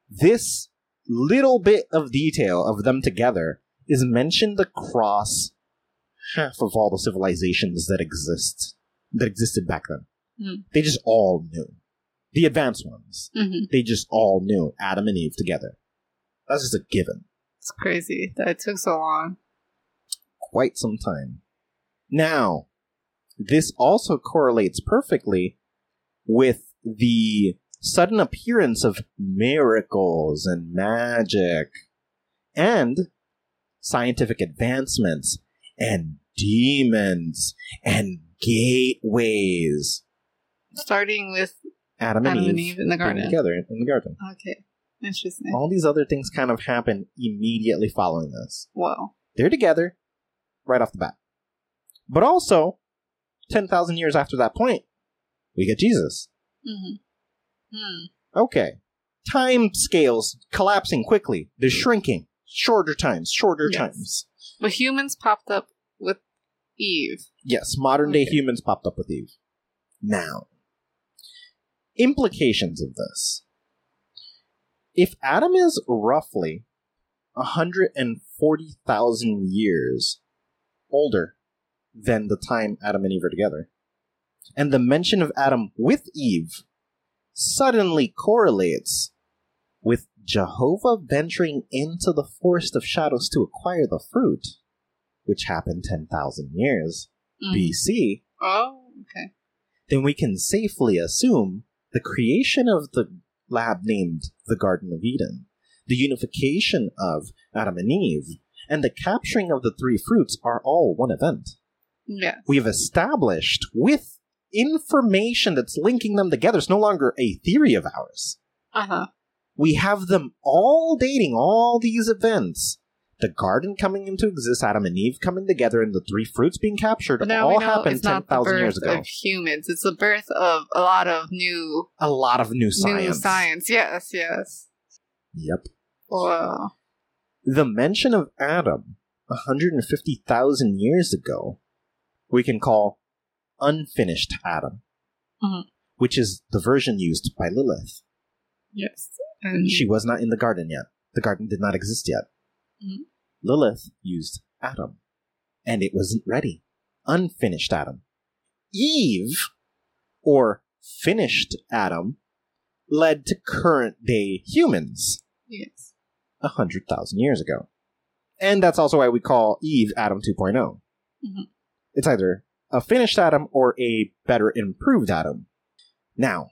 this little bit of detail of them together is mentioned across half of all the civilizations that exist that existed back then. Hmm. They just all knew. The advanced ones. hmm They just all knew Adam and Eve together. That's just a given. It's crazy that it took so long. Quite some time. Now, this also correlates perfectly with the sudden appearance of miracles and magic and scientific advancements and demons and gateways. Starting with Adam and, Adam Eve, and Eve in the garden. together in the garden. Okay. Interesting. All these other things kind of happen immediately following this. Well. They're together right off the bat. But also, 10,000 years after that point, we get Jesus. hmm Hmm. Okay. Time scales collapsing quickly. They're shrinking. Shorter times, shorter Yes. times. But humans popped up with Eve. Yes, modern day humans popped up with Eve. Now, implications of this. If Adam is roughly 140,000 years older than the time Adam and Eve are together, and the mention of Adam with Eve suddenly correlates with Jehovah venturing into the forest of shadows to acquire the fruit, which happened 10,000 years Mm. BC, Oh, okay. then we can safely assume the creation of the lab named the Garden of Eden, the unification of Adam and Eve, and the capturing of the three fruits are all one event. Yes. We have established with information that's linking them together. It's no longer a theory of ours. Uh huh. We have them all dating all these events. The garden coming into existence, Adam and Eve coming together, and the three fruits being captured now all happened it's not the 10,000 birth years ago. of humans. It's the birth of a lot of new A lot of new science. new science. Yes, yes. Yep. Wow. The mention of Adam 150,000 years ago, we can call unfinished Adam, Mhm. which is the version used by Lilith. Yes. She was not in the garden yet. The garden did not exist yet. Mhm. Lilith used Adam, and it wasn't ready. Unfinished Adam. Eve, or finished Adam, led to current day humans yes. a 100,000 years ago. And that's also why we call Eve Adam 2.0. Mhm. It's either a finished Adam or a better improved Adam. Now,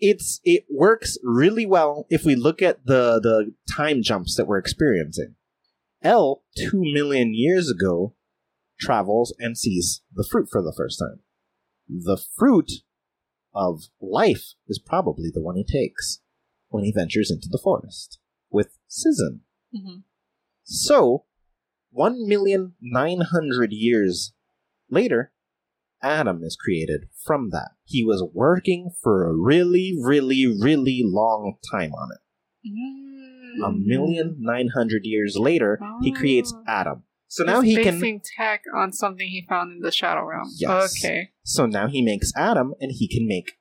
it's it works really well if we look at the the time jumps that we're experiencing. El 2 million years ago travels and sees the fruit for the first time. The fruit of life is probably the one he takes when he ventures into the forest with Cizin. hmm So, 1,900 years later, Adam is created from that. He was working for a really, really, really long time on it. Mm. A million nine hundred years later, he creates Oh. Adam. So now He's he can. tech on something he found in the Shadow Realm. Yes. Okay. So now he makes Adam, and he can make.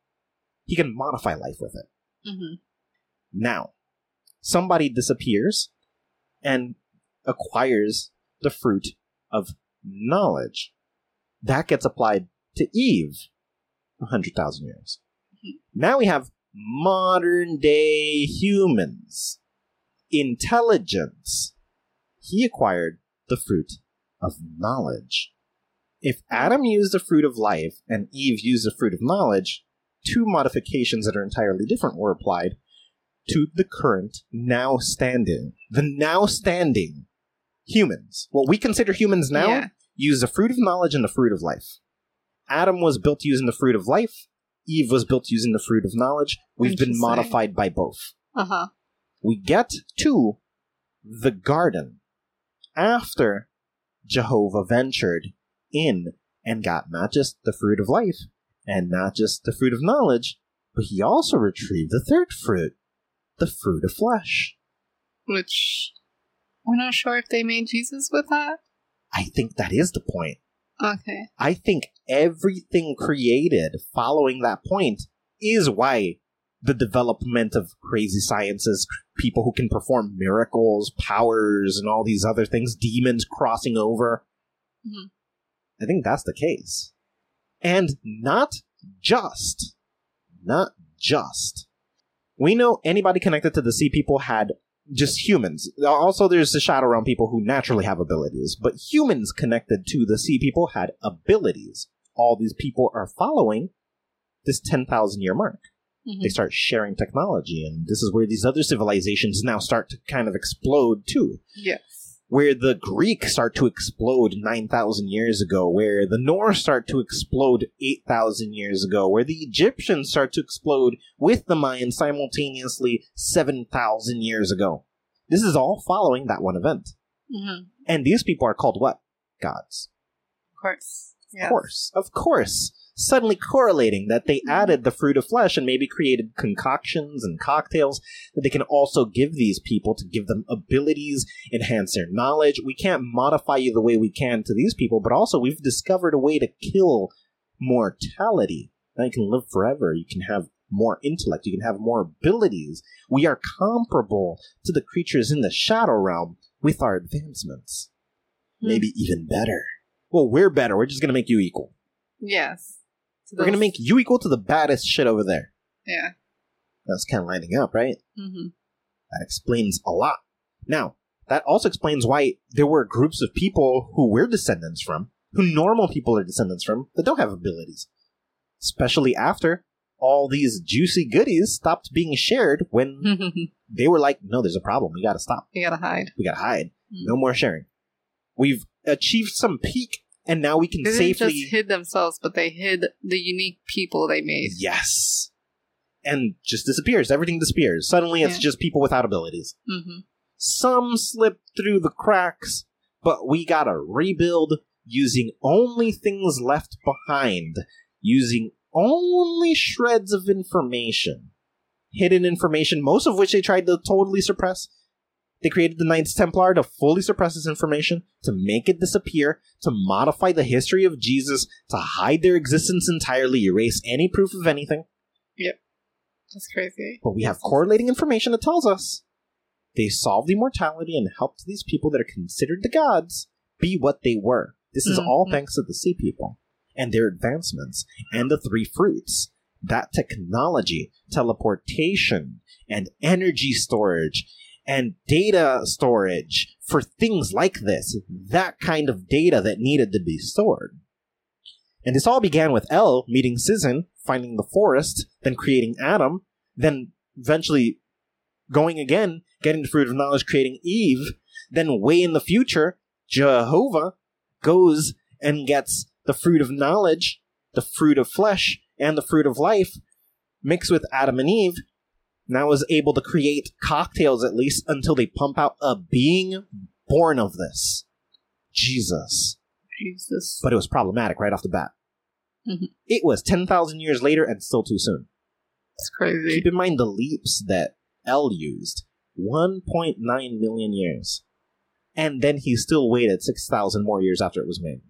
He can modify life with it. hmm Now, somebody disappears and acquires the fruit of knowledge. That gets applied to Eve a 100,000 years. Mhm. Now we have modern day humans. Intelligence. He acquired the fruit of knowledge. If Adam used the fruit of life and Eve used the fruit of knowledge, two modifications that are entirely different were applied, to the current, now standing, the now standing humans, what we consider humans now, Yeah. Use the fruit of knowledge and the fruit of life. Adam was built using the fruit of life. Eve was built using the fruit of knowledge. We've been modified by both. Uh huh. We get to the garden after Jehovah ventured in and got not just the fruit of life and not just the fruit of knowledge, but he also retrieved the third fruit, the fruit of flesh. Which we're not sure if they made Jesus with that. I think that is the point. Okay. I think everything created following that point is why the development of crazy sciences, people who can perform miracles, powers, and all these other things, demons crossing over. Mhm. I think that's the case. And not just, not just. We know anybody connected to the sea people had just humans. Also, there's the shadow realm people who naturally have abilities, but humans connected to the sea people had abilities. All these people are following this 10,000 year mark. Mhm. They start sharing technology, and this is where these other civilizations now start to kind of explode too. Yes. Where the Greeks start to explode 9,000 years ago, where the Norse start to explode 8,000 years ago, where the Egyptians start to explode with the Mayans simultaneously 7,000 years ago. This is all following that one event. hmm And these people are called what? Gods. Of course. Of course. Of course. Suddenly correlating that they added the fruit of flesh and maybe created concoctions and cocktails that they can also give these people to give them abilities, enhance their knowledge. We can't modify you the way we can to these people, but also we've discovered a way to kill mortality. Now you can live forever. You can have more intellect. You can have more abilities. We are comparable to the creatures in the shadow realm with our advancements. Hmm. Maybe even better. Well, we're better. We're just going to make you equal. Yes. We're going to make you equal to the baddest shit over there. Yeah. That's kind of lining up, right? hmm That explains a lot. Now, that also explains why there were groups of people who we're descendants from, who normal people are descendants from, that don't have abilities. Especially after all these juicy goodies stopped being shared when they were like, no, there's a problem. We gotta stop. We gotta hide. We gotta hide. Mm. No more sharing. We've achieved some peak, and now we can safely. They safely. just hid themselves, but they hid the unique people they made. Yes. And just disappears. Everything disappears. Suddenly it's Yeah. just people without abilities. hmm Some slip through the cracks, but we gotta rebuild using only things left behind, using only shreds of information. Hidden information, most of which they tried to totally suppress. They created the Knights Templar to fully suppress this information, to make it disappear, to modify the history of Jesus, to hide their existence entirely, erase any proof of anything. Yep. That's crazy. But we have correlating information that tells us they solved immortality and helped these people that are considered the gods be what they were. This is all Mhm. thanks to the sea people and their advancements and the three fruits. That technology, teleportation, and energy storage and data storage for things like this, that kind of data that needed to be stored. And this all began with El meeting Cizin, finding the forest, then creating Adam, then eventually going again, getting the fruit of knowledge, creating Eve, then way in the future, Jehovah goes and gets the fruit of knowledge, the fruit of flesh, and the fruit of life, mixed with Adam and Eve, now is able to create cocktails at least until they pump out a being born of this. Jesus Jesus. but it was problematic right off the bat. Mhm. It was 10,000 years later and still too soon. It's crazy. Keep in mind the leaps that El used 1.9 million years. And then he still waited 6,000 more years after it was made.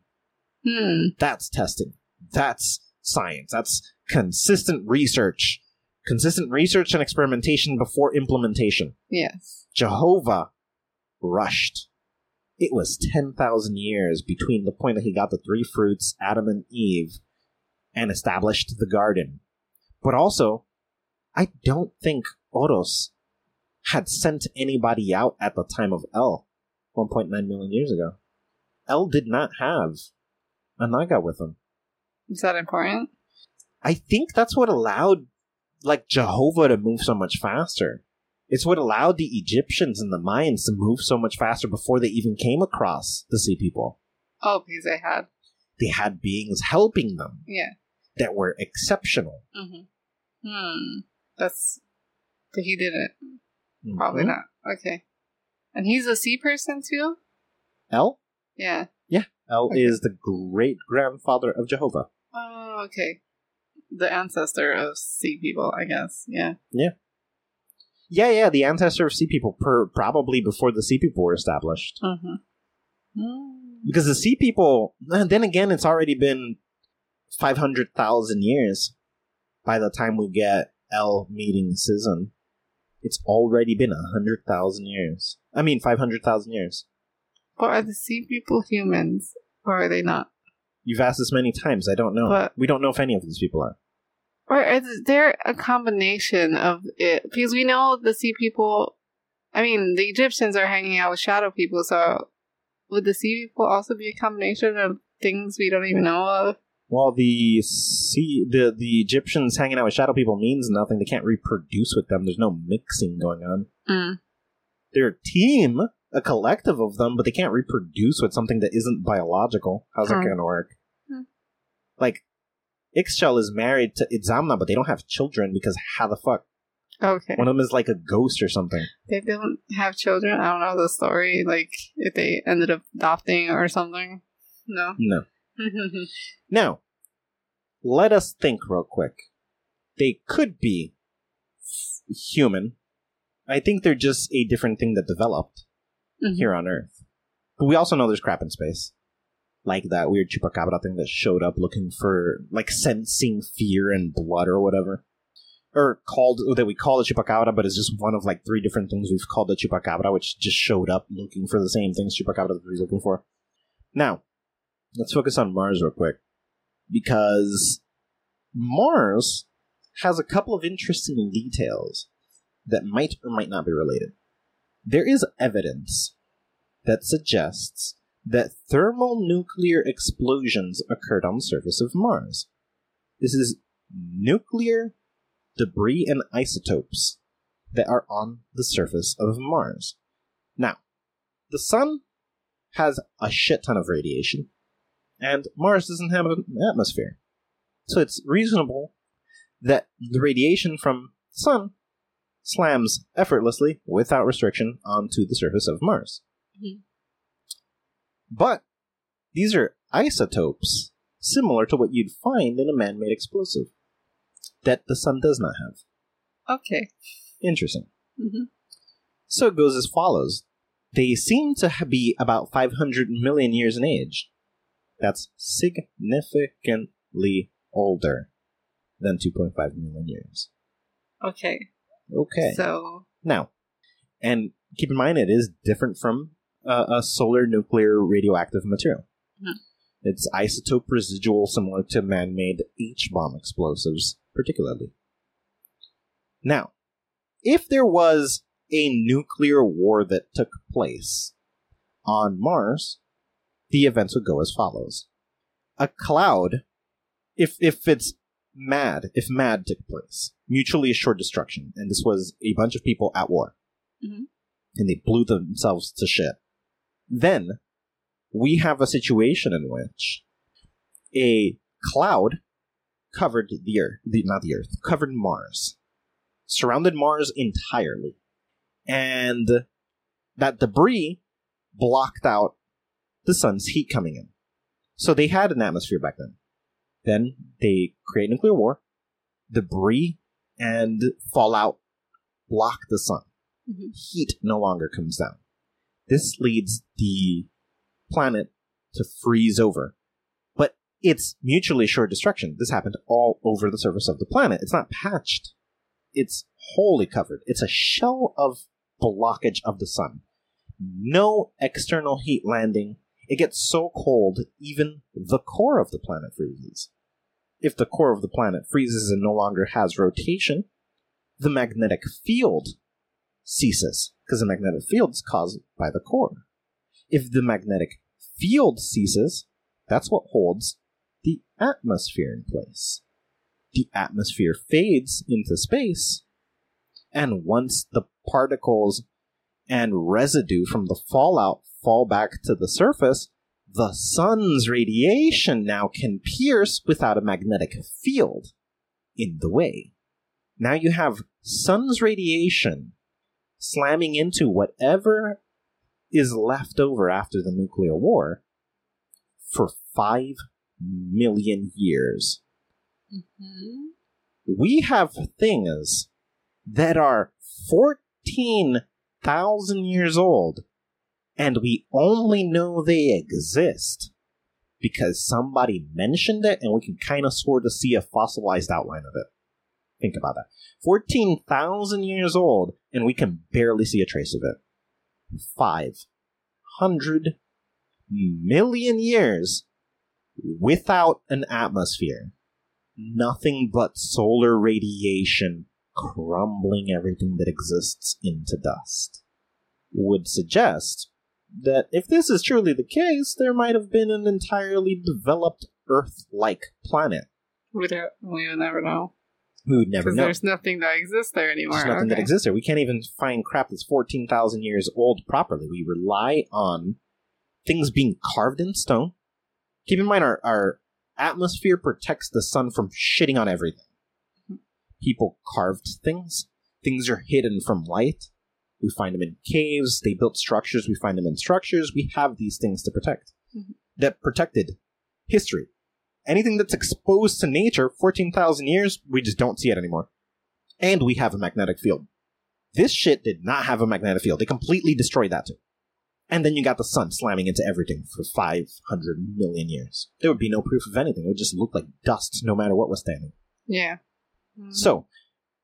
Hmm. That's testing. That's science. That's consistent research. Consistent research and experimentation before implementation. Yes. Jehovah rushed. It was 10,000 years between the point that he got the three fruits, Adam and Eve, and established the garden. But also, I don't think Oros had sent anybody out at the time of El 1.9 million years ago. El did not have a Naga with him. Is that important? I think that's what allowed like Jehovah to move so much faster. It's what allowed the Egyptians and the Mayans to move so much faster before they even came across the sea people. Oh, because they had. They had beings helping them Yeah. that were exceptional. Mm-hmm. Hmm. That's. He didn't. Probably Mhm. not. Okay. And he's a sea person too? El. Yeah. Yeah. El Okay. is the great grandfather of Jehovah. Oh, okay. The ancestor of sea people, I guess. Yeah. Yeah, yeah, yeah, the ancestor of sea people, per, probably before the sea people were established. Mm-hmm. Mm. Because the sea people, then again, it's already been 500,000 years by the time we get El meeting Cizin. It's already been 100,000 years. I mean, 500,000 years. But are the sea people humans? Or are they not? You've asked this many times. I don't know. But- we don't know if any of these people are. Or is there a combination of it? Because we know the sea people. I mean, the Egyptians are hanging out with shadow people, so would the sea people also be a combination of things we don't even know of? Well, the sea, the the Egyptians hanging out with shadow people means nothing. They can't reproduce with them. There's no mixing going on. Mm. They're a team, a collective of them, but they can't reproduce with something that isn't biological. How's that Hmm. going to work? Like, Ixchel is married to Itzamna, but they don't have children because how the fuck? Okay. One of them is like a ghost or something. They don't have children. I don't know the story. Like if they ended up adopting or something. No. No. Now, let us think real quick. They could be f- human. I think they're just a different thing that developed Mhm. here on Earth. But we also know there's crap in space. Like that weird chupacabra thing that showed up looking for, like, sensing fear and blood or whatever. Or called, that we call the chupacabra, but it's just one of, like, three different things we've called the chupacabra, which just showed up looking for the same things chupacabra was looking for. Now, let's focus on Mars real quick. Because Mars has a couple of interesting details that might or might not be related. There is evidence that suggests that thermonuclear explosions occurred on the surface of Mars. This is nuclear debris and isotopes that are on the surface of Mars. Now, the sun has a shit ton of radiation, and Mars doesn't have an atmosphere. So it's reasonable that the radiation from the sun slams effortlessly, without restriction, onto the surface of Mars. Mhm. But these are isotopes similar to what you'd find in a man made explosive that the sun does not have. okay. Interesting. hmm So it goes as follows. They seem to be about 500 million years in age. That's significantly older than 2.5 million years. Okay. Okay. So Now, and keep in mind it is different from uh, a solar nuclear radioactive material. Mhm. It's isotope residual, similar to man made H bomb explosives, particularly. Now, if there was a nuclear war that took place on Mars, the events would go as follows. A cloud, if, if it's mad, if mad took place, mutually assured destruction, and this was a bunch of people at war, Mhm. and they blew themselves to shit, then we have a situation in which a cloud covered the earth, the, not the earth, covered Mars, surrounded Mars entirely, and that debris blocked out the sun's heat coming in. So they had an atmosphere back then. Then they create nuclear war, debris and fallout block the sun. Mhm. Heat no longer comes down. This leads the planet to freeze over. But it's mutually assured destruction. This happened all over the surface of the planet. It's not patched. It's wholly covered. It's a shell of blockage of the sun. No external heat landing. It gets so cold, even the core of the planet freezes. If the core of the planet freezes and no longer has rotation, the magnetic field ceases, because the magnetic field is caused by the core. If the magnetic field ceases, that's what holds the atmosphere in place. The atmosphere fades into space, and once the particles and residue from the fallout fall back to the surface, the sun's radiation now can pierce without a magnetic field in the way. Now you have sun's radiation slamming into whatever is left over after the nuclear war for five million years. Mm-hmm. We have things that are 14,000 years old, and we only know they exist because somebody mentioned it and we can kind of sort of see a fossilized outline of it. Think about that. 14,000 years old, and we can barely see a trace of it. 500 million years without an atmosphere. Nothing but solar radiation crumbling everything that exists into dust. Would suggest that if this is truly the case, there might have been an entirely developed Earth like planet. We don't. We will never know We would never know. there's nothing that exists there anymore. There's nothing that exists there. We can't even find crap that's 14,000 years old properly. We rely on things being carved in stone. Keep in mind, our, our atmosphere protects the sun from shitting on everything. People carved things. Things are hidden from light. We find them in caves. They built structures. We find them in structures. We have these things to protect. Mhm. That protected history. Anything that's exposed to nature, 14,000 years, we just don't see it anymore and we have a magnetic field. This shit did not have a magnetic field. They completely destroyed that too. And then you got the sun slamming into everything for 500 million years. There would be no proof of anything. It would just look like dust no matter what was standing. Yeah. Mm. So,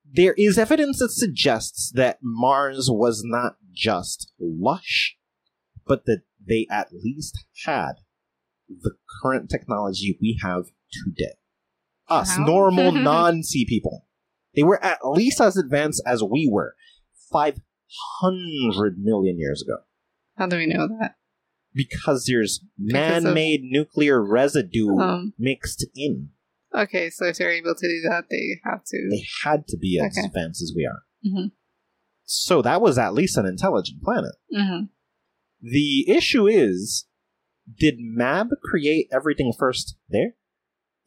there is evidence that suggests that Mars was not just lush, but that they at least had the current technology we have today. Us, normal non sea people. They were at least as advanced as we were 500 million years ago. How do we know that? Because there's man made nuclear residue Um. mixed in. Okay, so if they're able to do that, they have to. They had to be as Okay. advanced as we are. Mhm. So that was at least an intelligent planet. hmm The issue is did Mab create everything first there?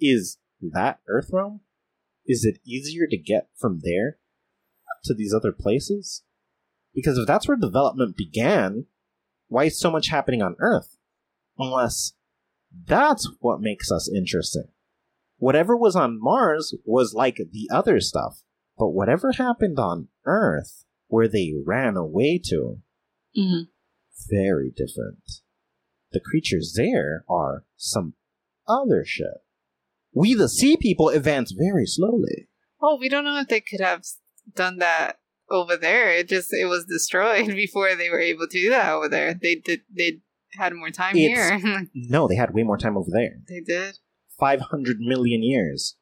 Is that Earth realm? Is it easier to get from there to these other places? Because if that's where development began, why is so much happening on Earth? Unless that's what makes us interesting. Whatever was on Mars was like the other stuff, but whatever happened on Earth, where they ran away to, hmm very different. The creatures there are some other shit. We, the sea people, advance very slowly. Oh, we don't know if they could have done that over there. It just it was destroyed before they were able to do that over there. They did. They had more time It's- here. No, they had way more time over there. they did. 500 million years.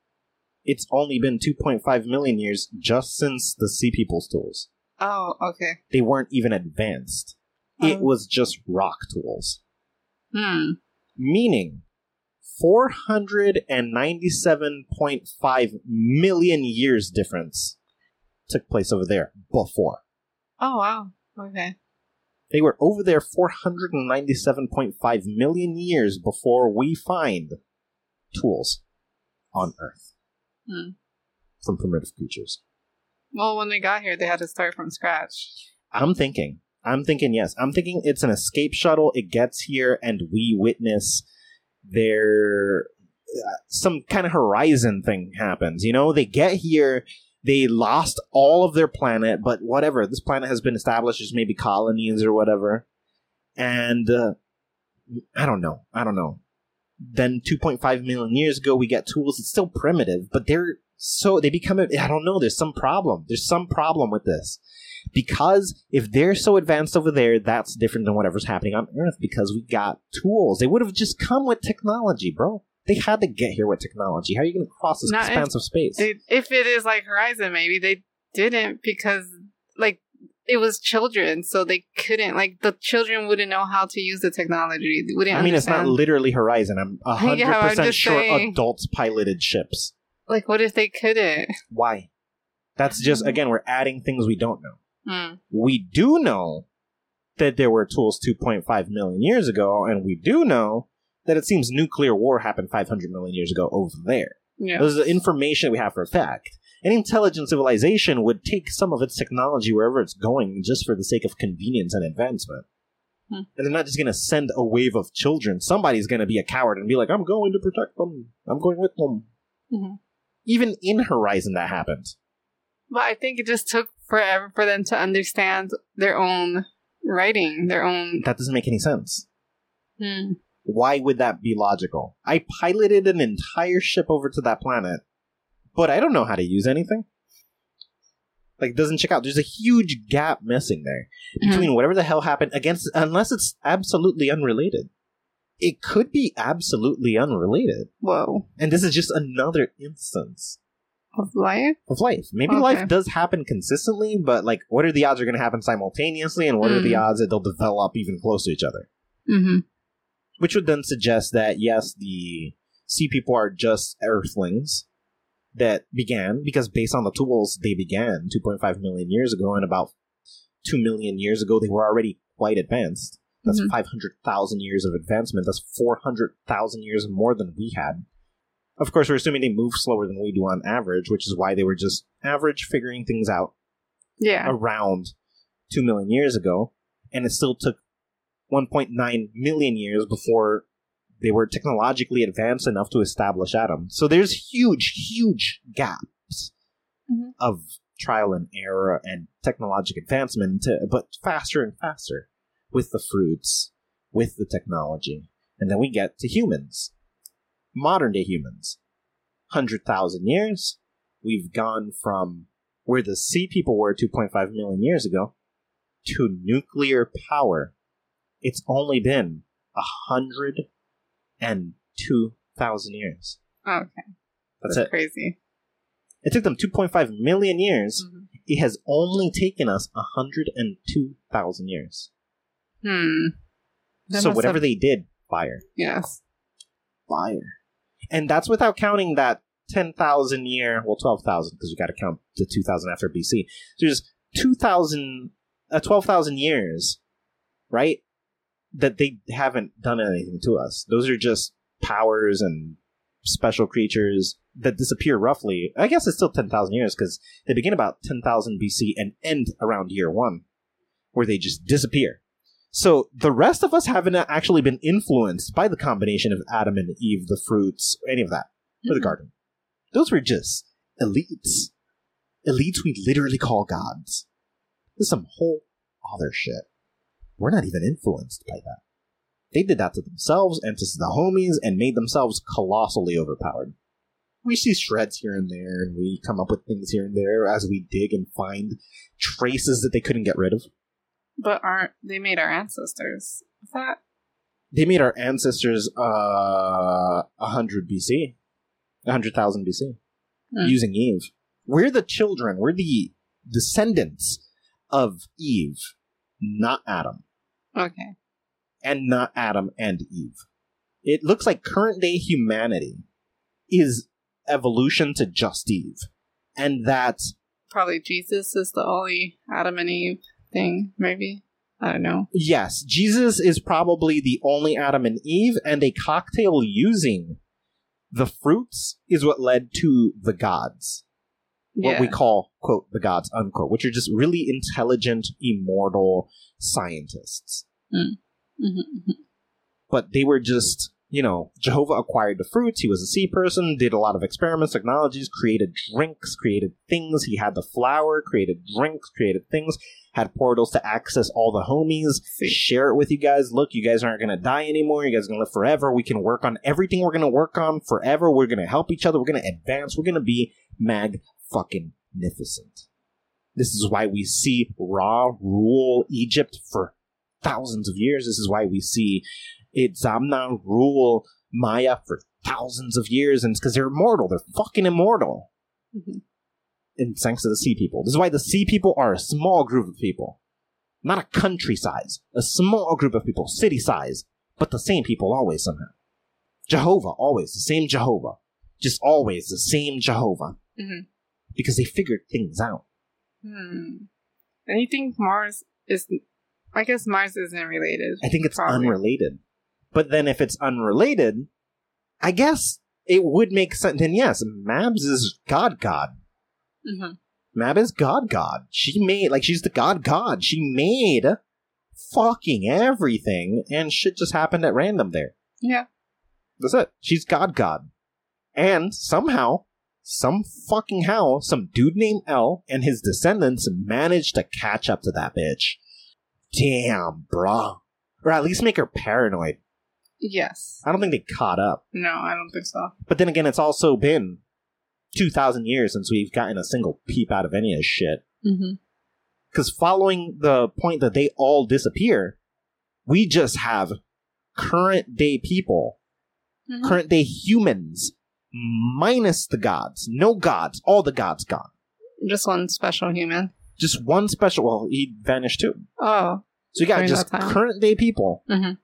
It's only been 2.5 million years just since the sea people's tools. Oh, okay. They weren't even advanced. It Oh. was just rock tools. Hmm. Meaning, 497.5 million years difference took place over there before. Oh wow. Okay. They were over there 497.5 million years before we find tools on Earth Hmm. from primitive creatures. Well, when they got here, they had to start from scratch. I'm thinking. I'm thinking yes. I'm thinking it's an escape shuttle. It gets here and we witness their uh, some kind of horizon thing happens. You know, they get here, they lost all of their planet, but whatever. This planet has been established as maybe colonies or whatever. And uh, I don't know. I don't know. Then 2.5 million years ago, we get tools. It's still primitive, but they're so they become. I don't know. There's some problem. There's some problem with this because if they're so advanced over there, that's different than whatever's happening on Earth because we got tools. They would have just come with technology, bro. They had to get here with technology. How are you going to cross this Not if expanse of space? They, if it is like Horizon, maybe they didn't because like it was children, so they couldn't like the children wouldn't know how to use the technology. They wouldn't I mean, it's not literally Horizon. I'm a hundred Yeah, percent sure saying. adults piloted ships. Like what if they couldn't? Why? That's just Mhm. again, we're adding things we don't know. Mm. We do know that there were tools 2.5 million years ago, and we do know that it seems nuclear war happened 500 million years ago over there. Yeah. Those are the information we have for a fact. An intelligent civilization would take some of its technology wherever it's going just for the sake of convenience and advancement. Hmm. And they're not just going to send a wave of children. Somebody's going to be a coward and be like, I'm going to protect them. I'm going with them. Mhm. Even in Horizon, that happened. But I think it just took forever for them to understand their own writing, their own. That doesn't make any sense. Hmm. Why would that be logical? I piloted an entire ship over to that planet, but I don't know how to use anything. Like, it doesn't check out. There's a huge gap missing there between whatever the hell happened against, unless it's absolutely unrelated. It could be absolutely unrelated. Whoa. And this is just another instance Of life? of life. Maybe Okay. life does happen consistently, but like, what are the odds are going to happen simultaneously, and what are the Mm. odds that they'll develop even close to each other? Mm Which would then suggest that yes, the sea people are just Earthlings that began because based on the tools they began 2.5 million years ago, and about two million years ago they were already quite advanced. That's Mhm. 500,000 years of advancement. That's 400,000 years more than we had. Of course, we're assuming they move slower than we do on average, which is why they were just average figuring things out Yeah. around 2 million years ago, and it still took 1.9 million years before they were technologically advanced enough to establish Adam. So there's huge, huge gaps Mhm. of trial and error and technological advancement, to, but faster and faster with the fruits, with the technology. And then we get to humans. Modern day humans. 100,000 years, we've gone from where the sea people were 2.5 million years ago to nuclear power. It's only been a hundred and two thousand years. Oh, okay. That's it. crazy. It took them 2.5 million years. Mhm. It has only taken us a hundred and two thousand years. Hmm. So whatever have- they did, fire, Yes. fire, and that's without counting that ten thousand year, well, twelve thousand because we got to count the two thousand after BC. So there's two thousand, uh, twelve thousand years, right? That they haven't done anything to us. Those are just powers and special creatures that disappear roughly. I guess it's still ten thousand years because they begin about ten thousand BC and end around year one, where they just disappear. So the rest of us haven't actually been influenced by the combination of Adam and Eve, the fruits, any of that, or the Mhm. garden. Those were just elites. Elites we literally call gods. This is some whole other shit. We're not even influenced by that. They did that to themselves and to the homies and made themselves colossally overpowered. We see shreds here and there, and we come up with things here and there as we dig and find traces that they couldn't get rid of. But aren't they made our ancestors? Is that They made our ancestors uh 100 BC, 100,000 BC, Hmm. using Eve. We're the children. We're the descendants of Eve, not Adam, okay? and not Adam and Eve. It looks like current day humanity is evolution to just Eve, and that Probably Jesus is the only Adam and Eve thing. Maybe I don't know. Yes, Jesus is probably the only Adam and Eve, and a cocktail using the fruits is what led to the gods. What Yeah. we call, quote, the gods, unquote, which are just really intelligent, immortal scientists. Mhm. But they were just, you know, Jehovah acquired the fruits. He was a sea person, did a lot of experiments, technologies, created drinks, created things. He had the flour, created drinks, created things, had portals to access all the homies, share it with you guys. Look, you guys aren't going to die anymore. You guys are going to live forever. We can work on everything we're going to work on forever. We're going to help each other. We're going to advance. We're going to be mag fucking magnificent. This is why we see Ra rule Egypt for thousands of years. This is why we see Itzamna rule Maya for thousands of years, and it's because they're immortal. They're fucking immortal. Mhm. And thanks to the sea people. This is why the sea people are a small group of people. Not a country size. A small group of people, city size, but the same people always somehow. Jehovah, always the same Jehovah. Just always the same Jehovah. Mhm. Because they figured things out. Hmm. And you think Mars is? I guess Mars isn't related. I think it's Probably. unrelated. But then if it's unrelated, I guess it would make sense. Then yes, Mabs is God God. hmm Mab is God God. She made like she's the God God. She made fucking everything, and shit just happened at random there. Yeah. That's it. She's God God. And somehow, some fucking how, some dude named El and his descendants managed to catch up to that bitch. Damn, bruh. Or at least make her paranoid. Yes. I don't think they caught up. No, I don't think so. But then again, it's also been 2,000 years since we've gotten a single peep out of any of this shit. Mm-hmm. Because following the point that they all disappear, we just have current day people, Mhm. current day humans, minus the gods. No gods. All the gods gone. Just one special human. Just one special. Well, he vanished too. Oh. So you got During just current day people Mhm.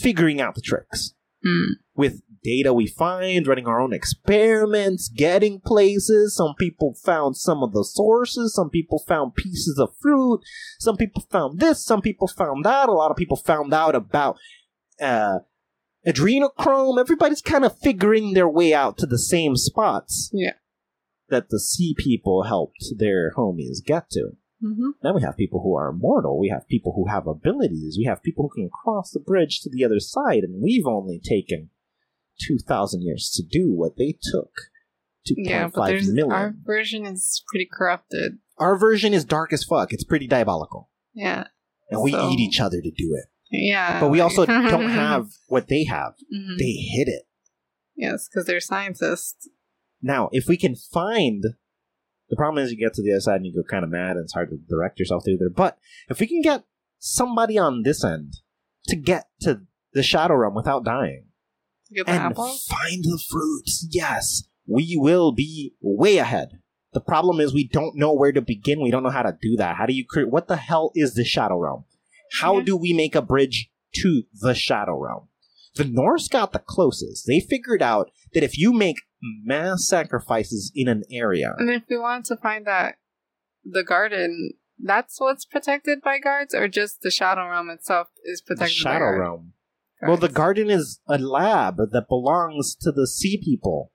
Figuring out the tricks. Mm. with data we find, running our own experiments, getting places. Some people found some of the sources, some people found pieces of fruit, some people found this, some people found that. A lot of people found out about uh, adrenochrome. Everybody's kind of figuring their way out to the same spots Yeah. that the sea people helped their homies get to. Mm-hmm. Then we have people who are immortal. We have people who have abilities. We have people who can cross the bridge to the other side, and we've only taken two thousand years to do what they took. Yeah, five but million. our version is pretty corrupted. Our version is dark as fuck. It's pretty diabolical, Yeah. and we eat each other to do it. Yeah. But we also don't have what they have. Mhm. They hid it. Yes, because they're scientists. Now, if we can find the problem is you get to the other side and you go kind of mad and it's hard to direct yourself through there. But if we can get somebody on this end to get to the Shadow Realm without dying Get and find the fruits, yes, we will be way ahead. The problem is we don't know where to begin. We don't know how to do that. How do you create? What the hell is the Shadow Realm? How Yeah. do we make a bridge to the Shadow Realm? The Norse got the closest. They figured out that if you make mass sacrifices in an area, And if we want to find that the garden, that's what's protected by guards, or just the Shadow Realm itself is protected by the Shadow guards? Realm. Well, the garden is a lab that belongs to the sea people.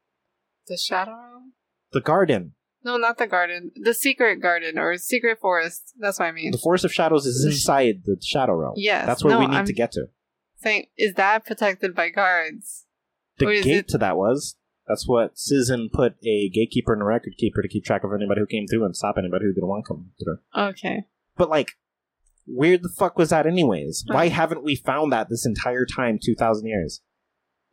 The Shadow Realm? The garden, No, not the garden. The secret garden or secret forest. That's what I mean. the Forest of Shadows, is inside the Shadow Realm. Yes. that's where no, we need I'm to get to. Saying, is that protected by guards? The gate it- to that was that's what Cizin put a gatekeeper and a record keeper to keep track of anybody who came through and stop anybody who didn't want to come through. Okay. But like, where the fuck was that anyways? Why haven't we found that this entire time, two thousand years?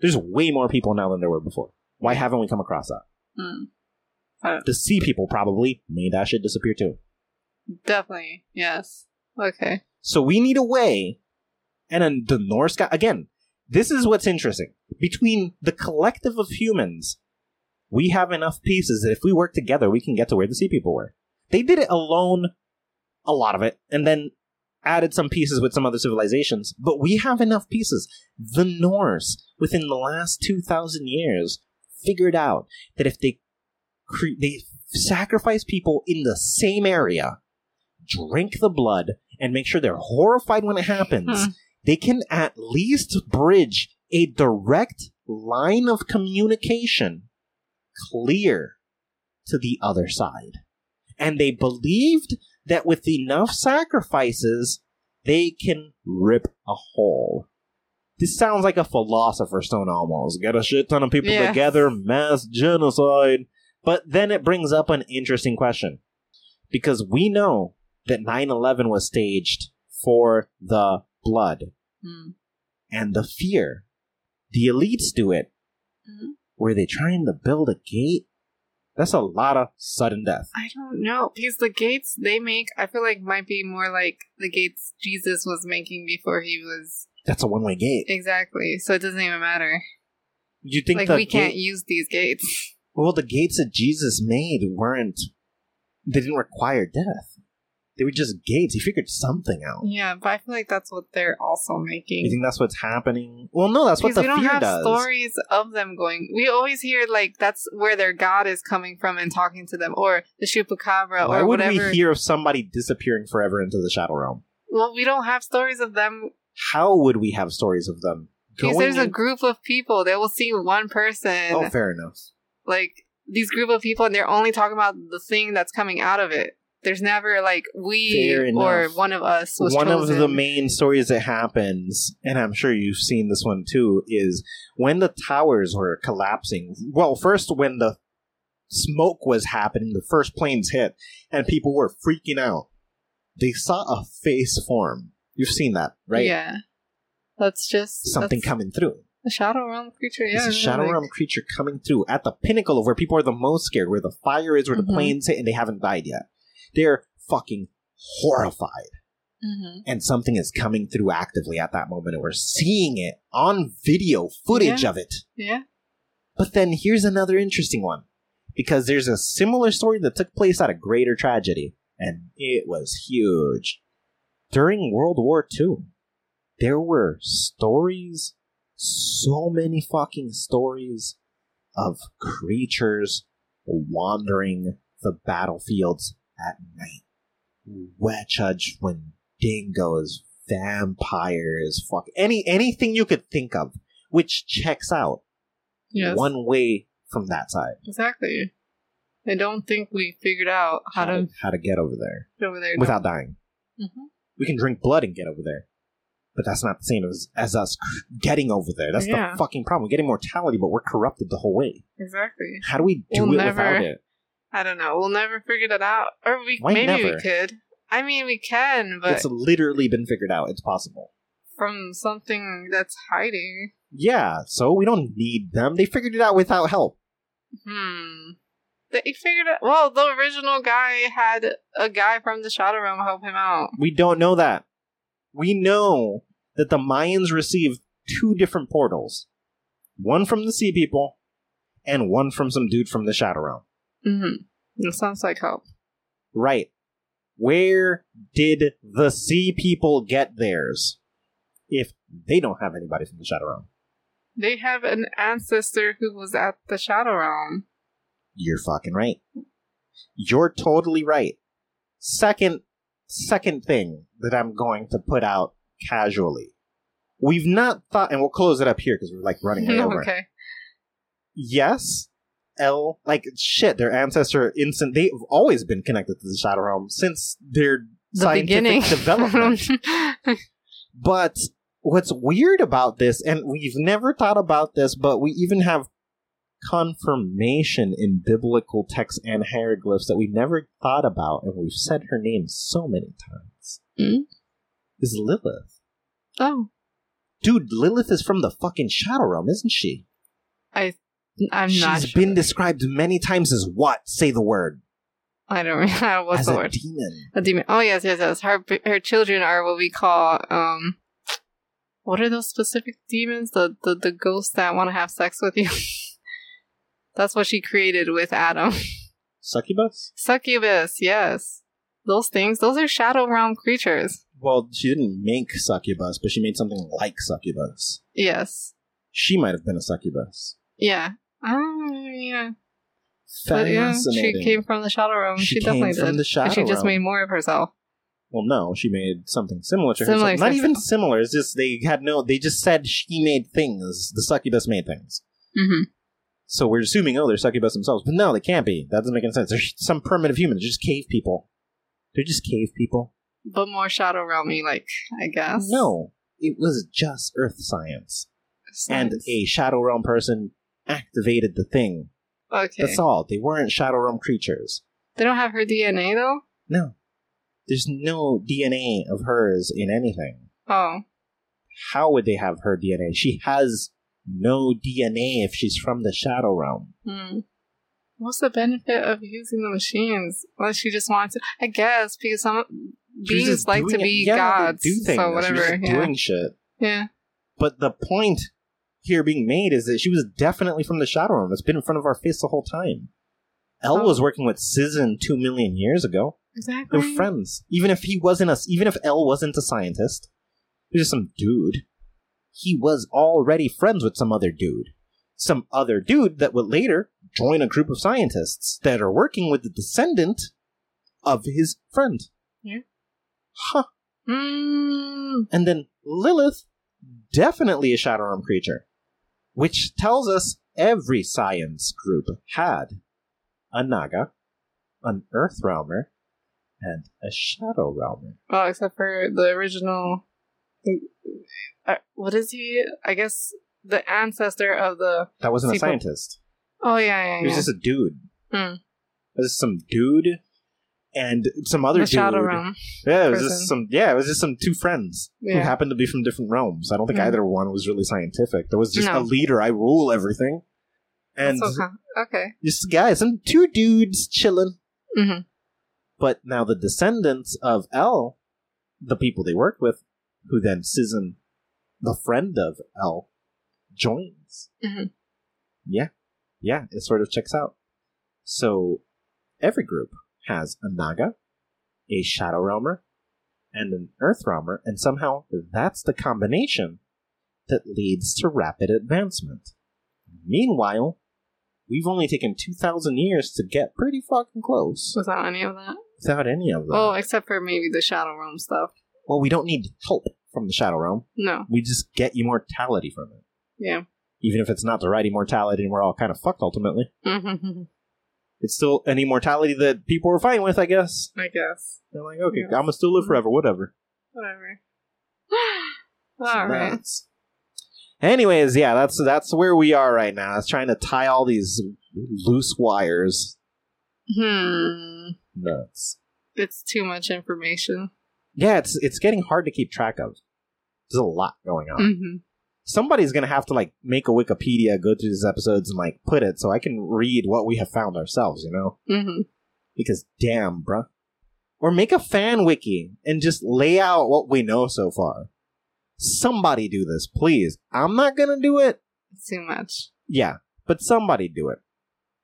There's way more people now than there were before. Why haven't we come across that? Hmm. The sea people probably made that shit disappear too. Definitely. Yes. Okay. So we need a way, and then the Norse guy again. This is what's interesting. Between the collective of humans, we have enough pieces that if we work together, we can get to where the sea people were. They did it alone, a lot of it, and then added some pieces with some other civilizations. But we have enough pieces. The Norse, within the last two thousand years, figured out that if they cre- they sacrifice people in the same area, drink the blood, and make sure they're horrified when it happens, Hmm. they can at least bridge a direct line of communication clear to the other side. And they believed that with enough sacrifices, they can rip a hole. This sounds like a philosopher's stone almost. Get a shit ton of people Yeah. together, mass genocide. But then it brings up an interesting question. Because we know that 9 11 was staged for the blood Hmm. and the fear. The elites do it. Mhm. Were they trying to build a gate? That's a lot of sudden death. I don't know because the gates they make, I feel like might be more like the gates Jesus was making before he was That's a one way gate. exactly. So it doesn't even matter. You think like we can't use these gates. well, the gates that Jesus made weren't. They didn't require death. They were just gates. He figured something out. Yeah, but I feel like that's what they're also making. You think that's what's happening? Well, no, that's what the we don't fear have does. stories of them going. We always hear like that's where their god is coming from and talking to them, or the chupacabra, Why or would whatever. we hear of somebody disappearing forever into the shadow realm? well, we don't have stories of them How would we have stories of them? because there's a group of people. They will see one person, Oh, fair enough. like these group of people, and they're only talking about the thing that's coming out of it. There's never like we or one of us was one chosen. of the main stories that happens, and I'm sure you've seen this one too, is when the towers were collapsing. Well, first when the smoke was happening, the first planes hit, and people were freaking out. They saw a face form. You've seen that, right? Yeah, that's just Something that's coming through. a shadow realm creature. Yeah, It's a shadow like- realm creature coming through at the pinnacle of where people are the most scared, where the fire is, where the Mhm. planes hit, and they haven't died yet. They're fucking horrified. Mhm. and something is coming through actively at that moment and we're seeing it on video footage Yeah. of it Yeah. but then here's another interesting one because there's a similar story that took place at a greater tragedy and it was huge during world war ii there were stories so many fucking stories of creatures wandering the battlefields at night Wetchudge when dingoes, vampires, fuck any anything you could think of, which checks out Yes. one way from that side. Exactly. I don't think we figured out how to how to get over there get over there. without dying. hmm We can drink blood and get over there, but that's not the same as as us getting over there. That's Yeah. the fucking problem. We get immortality, but we're corrupted the whole way. Exactly. How do we do We'll it never- without it? I don't know. We'll never figure that out. Or we Why maybe never? we could. I mean, we can, but It's literally been figured out. It's possible. from something that's hiding. Yeah, so we don't need them. They figured it out without help. Hmm. They figured it. Well, the original guy had a guy from the Shadow Realm help him out. We don't know that. We know that the Mayans received two different portals one from the Sea People and one from some dude from the Shadow Realm. Mm-hmm. It sounds like help. Right. Where did the Sea People get theirs if they don't have anybody from the Shadow Realm? They have an ancestor who was at the Shadow Realm. You're fucking right. You're totally right. Second second thing that I'm going to put out casually. We've not thought and we'll close it up here because we're like running way over. okay. yes, L like shit. Their ancestor instant. They've always been connected to the Shadow Realm since their The scientific beginning. development. but what's weird about this, and we've never thought about this, but we even have confirmation in biblical texts and hieroglyphs that we never thought about, and we've said her name so many times. Hmm? Is Lilith. oh, Dude, Lilith is from the fucking Shadow Realm, isn't she? I, I'm She's not sure. She's been described many times as what? Say the word. I don't know what's as the a word. demon. A demon. Oh yes, yes, yes. Her her children are what we call um. What are those specific demons? The the the ghosts that want to have sex with you. That's what she created with Adam. Succubus? Succubus. Yes, those things. Those are shadow realm creatures. Well, she didn't make succubus, but she made something like succubus. Yes. She might have been a succubus. Yeah. Oh yeah. But yeah, she came from the shadow realm. She She, came definitely from did. the shadow and she just realm. made more of herself. Well, no, she made something similar to Similar herself. Not to even herself. similar. It's just they had no. They just said she made things. The succubus made things. Mm-hmm. So we're assuming, oh, they're succubus themselves. But no, they can't be. That doesn't make any sense. They're some primitive humans. They're just cave people. They're just cave people. But more shadow realmy, like I guess. No, it was just Earth science, and a Shadow Realm person activated the thing. okay. That's all. They weren't Shadow Realm creatures. They don't have her DNA though. No, there's no DNA of hers in anything. Oh, How would they have her DNA? She has no DNA if she's from the Shadow Realm. hmm. What's the benefit of using the machines? Unless she just wants to, I guess, because some beings like to doing it- be yeah, gods. Do things. So whatever. just Yeah. doing shit. yeah. But the point here being made is that she was definitely from the Shadow Realm. It's been in front of our face the whole time. El Oh. was working with Cizin two million years ago. Exactly. They're friends. Even if he wasn't a, even if El wasn't a scientist, he was just some dude. He was already friends with some other dude. Some other dude that would later join a group of scientists that are working with the descendant of his friend. Yeah. Huh. Mm. And then Lilith, definitely a Shadow Realm creature. Which tells us every science group had a Naga, an Earth Realmer, and a Shadow Realmer. Well, except for the original. Uh, what is he? I guess the ancestor of the. That wasn't a scientist. Oh yeah, yeah, yeah. He was just a dude. Hmm. It was some dude and some other the dude. Shadow Realm. Yeah, it was person. just some. Yeah, it was just some two friends who happened to be from different realms. I don't think Mhm. either one was really scientific. There was just No. a leader. I rule everything, and okay. okay. just guys, some two dudes chilling. Mhm. But now the descendants of El, the people they work with, who then Cizin, the friend of El, joins. Mhm. Yeah, yeah, it sort of checks out. So every group has a Naga, a Shadow Realmer, and an Earth Realmer, and somehow that's the combination that leads to rapid advancement. Meanwhile, we've only taken 2,000 years to get pretty fucking close Without any of that. without any of that. Oh, except for maybe the Shadow Realm stuff. Well, we don't need help from the Shadow Realm. No. We just get immortality from it. Yeah. Even if it's not the right immortality and we're all kind of fucked ultimately. Mm-hmm. It's still an immortality that people are fighting with, I guess. I guess. They're like, okay. I'm gonna still live forever, whatever. Whatever. All right. Anyways, yeah, that's that's where we are right now. It's trying to tie all these loose wires. Hmm. Nuts. It's too much information. Yeah, it's it's getting hard to keep track of. There's a lot going on. Mm-hmm. Somebody's gonna have to like make a Wikipedia, go through these episodes, and like put it so I can read what we have found ourselves. You know, Mm-hmm. because damn, bruh. Or make a fan wiki and just lay out what we know so far. Somebody do this, please. I'm not gonna do it. It's too much. Yeah, but somebody do it.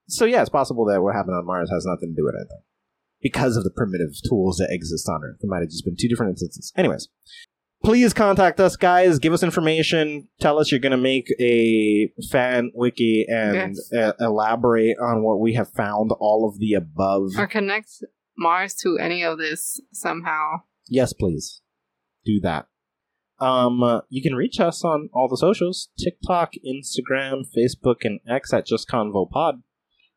So yeah, it's possible that what happened on Mars has nothing to do with anything. Because of the primitive tools that exist on Earth. It might have just been two different instances. Anyways, please contact us, guys. Give us information. Tell us you're going to make a fan wiki and Yes. uh, elaborate on what we have found, all of the above. Or connect Mars to any of this somehow. Yes, please. Do that. Um, uh, you can reach us on all the socials TikTok, Instagram, Facebook, and X at Just Convo Pod.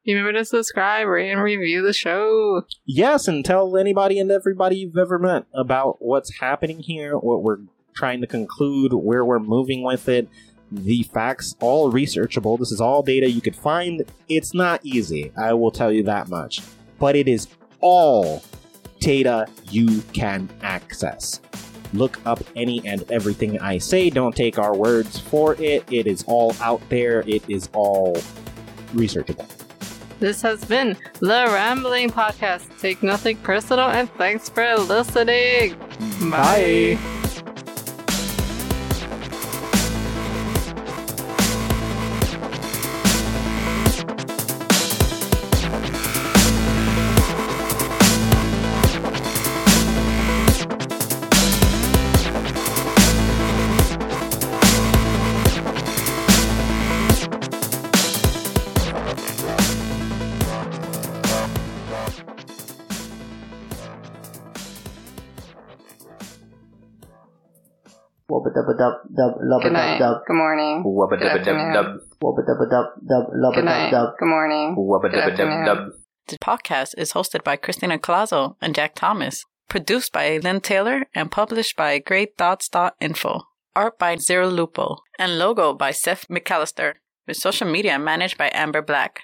Remember to subscribe, rate, and review the show. Yes, and tell anybody and everybody you've ever met about what's happening here, what we're trying to conclude, where we're moving with it. The facts, all researchable. This is all data you could find. It's not easy, I will tell you that much. But it is all data you can access. Look up any and everything I say. Don't take our words for it. It is all out there. It is all researchable. This has been the Rambling Podcast. Take nothing personal, and thanks for listening. Bye. Wubba dubba dub dub lubba Good dub night. dub Good morning. Wubba Good dubba dub afternoon. dub. wubba dubba dub dub lubba Good dub night. dub. Good morning. Wubba Good dubba dub afternoon. dub. The podcast is hosted by Christina Colazo and Jack Thomas, produced by Lynn Taylor, and published by GreyThoughts.info. Art by Zero Lupo, and logo by Seth McAllister, with social media managed by Amber Black.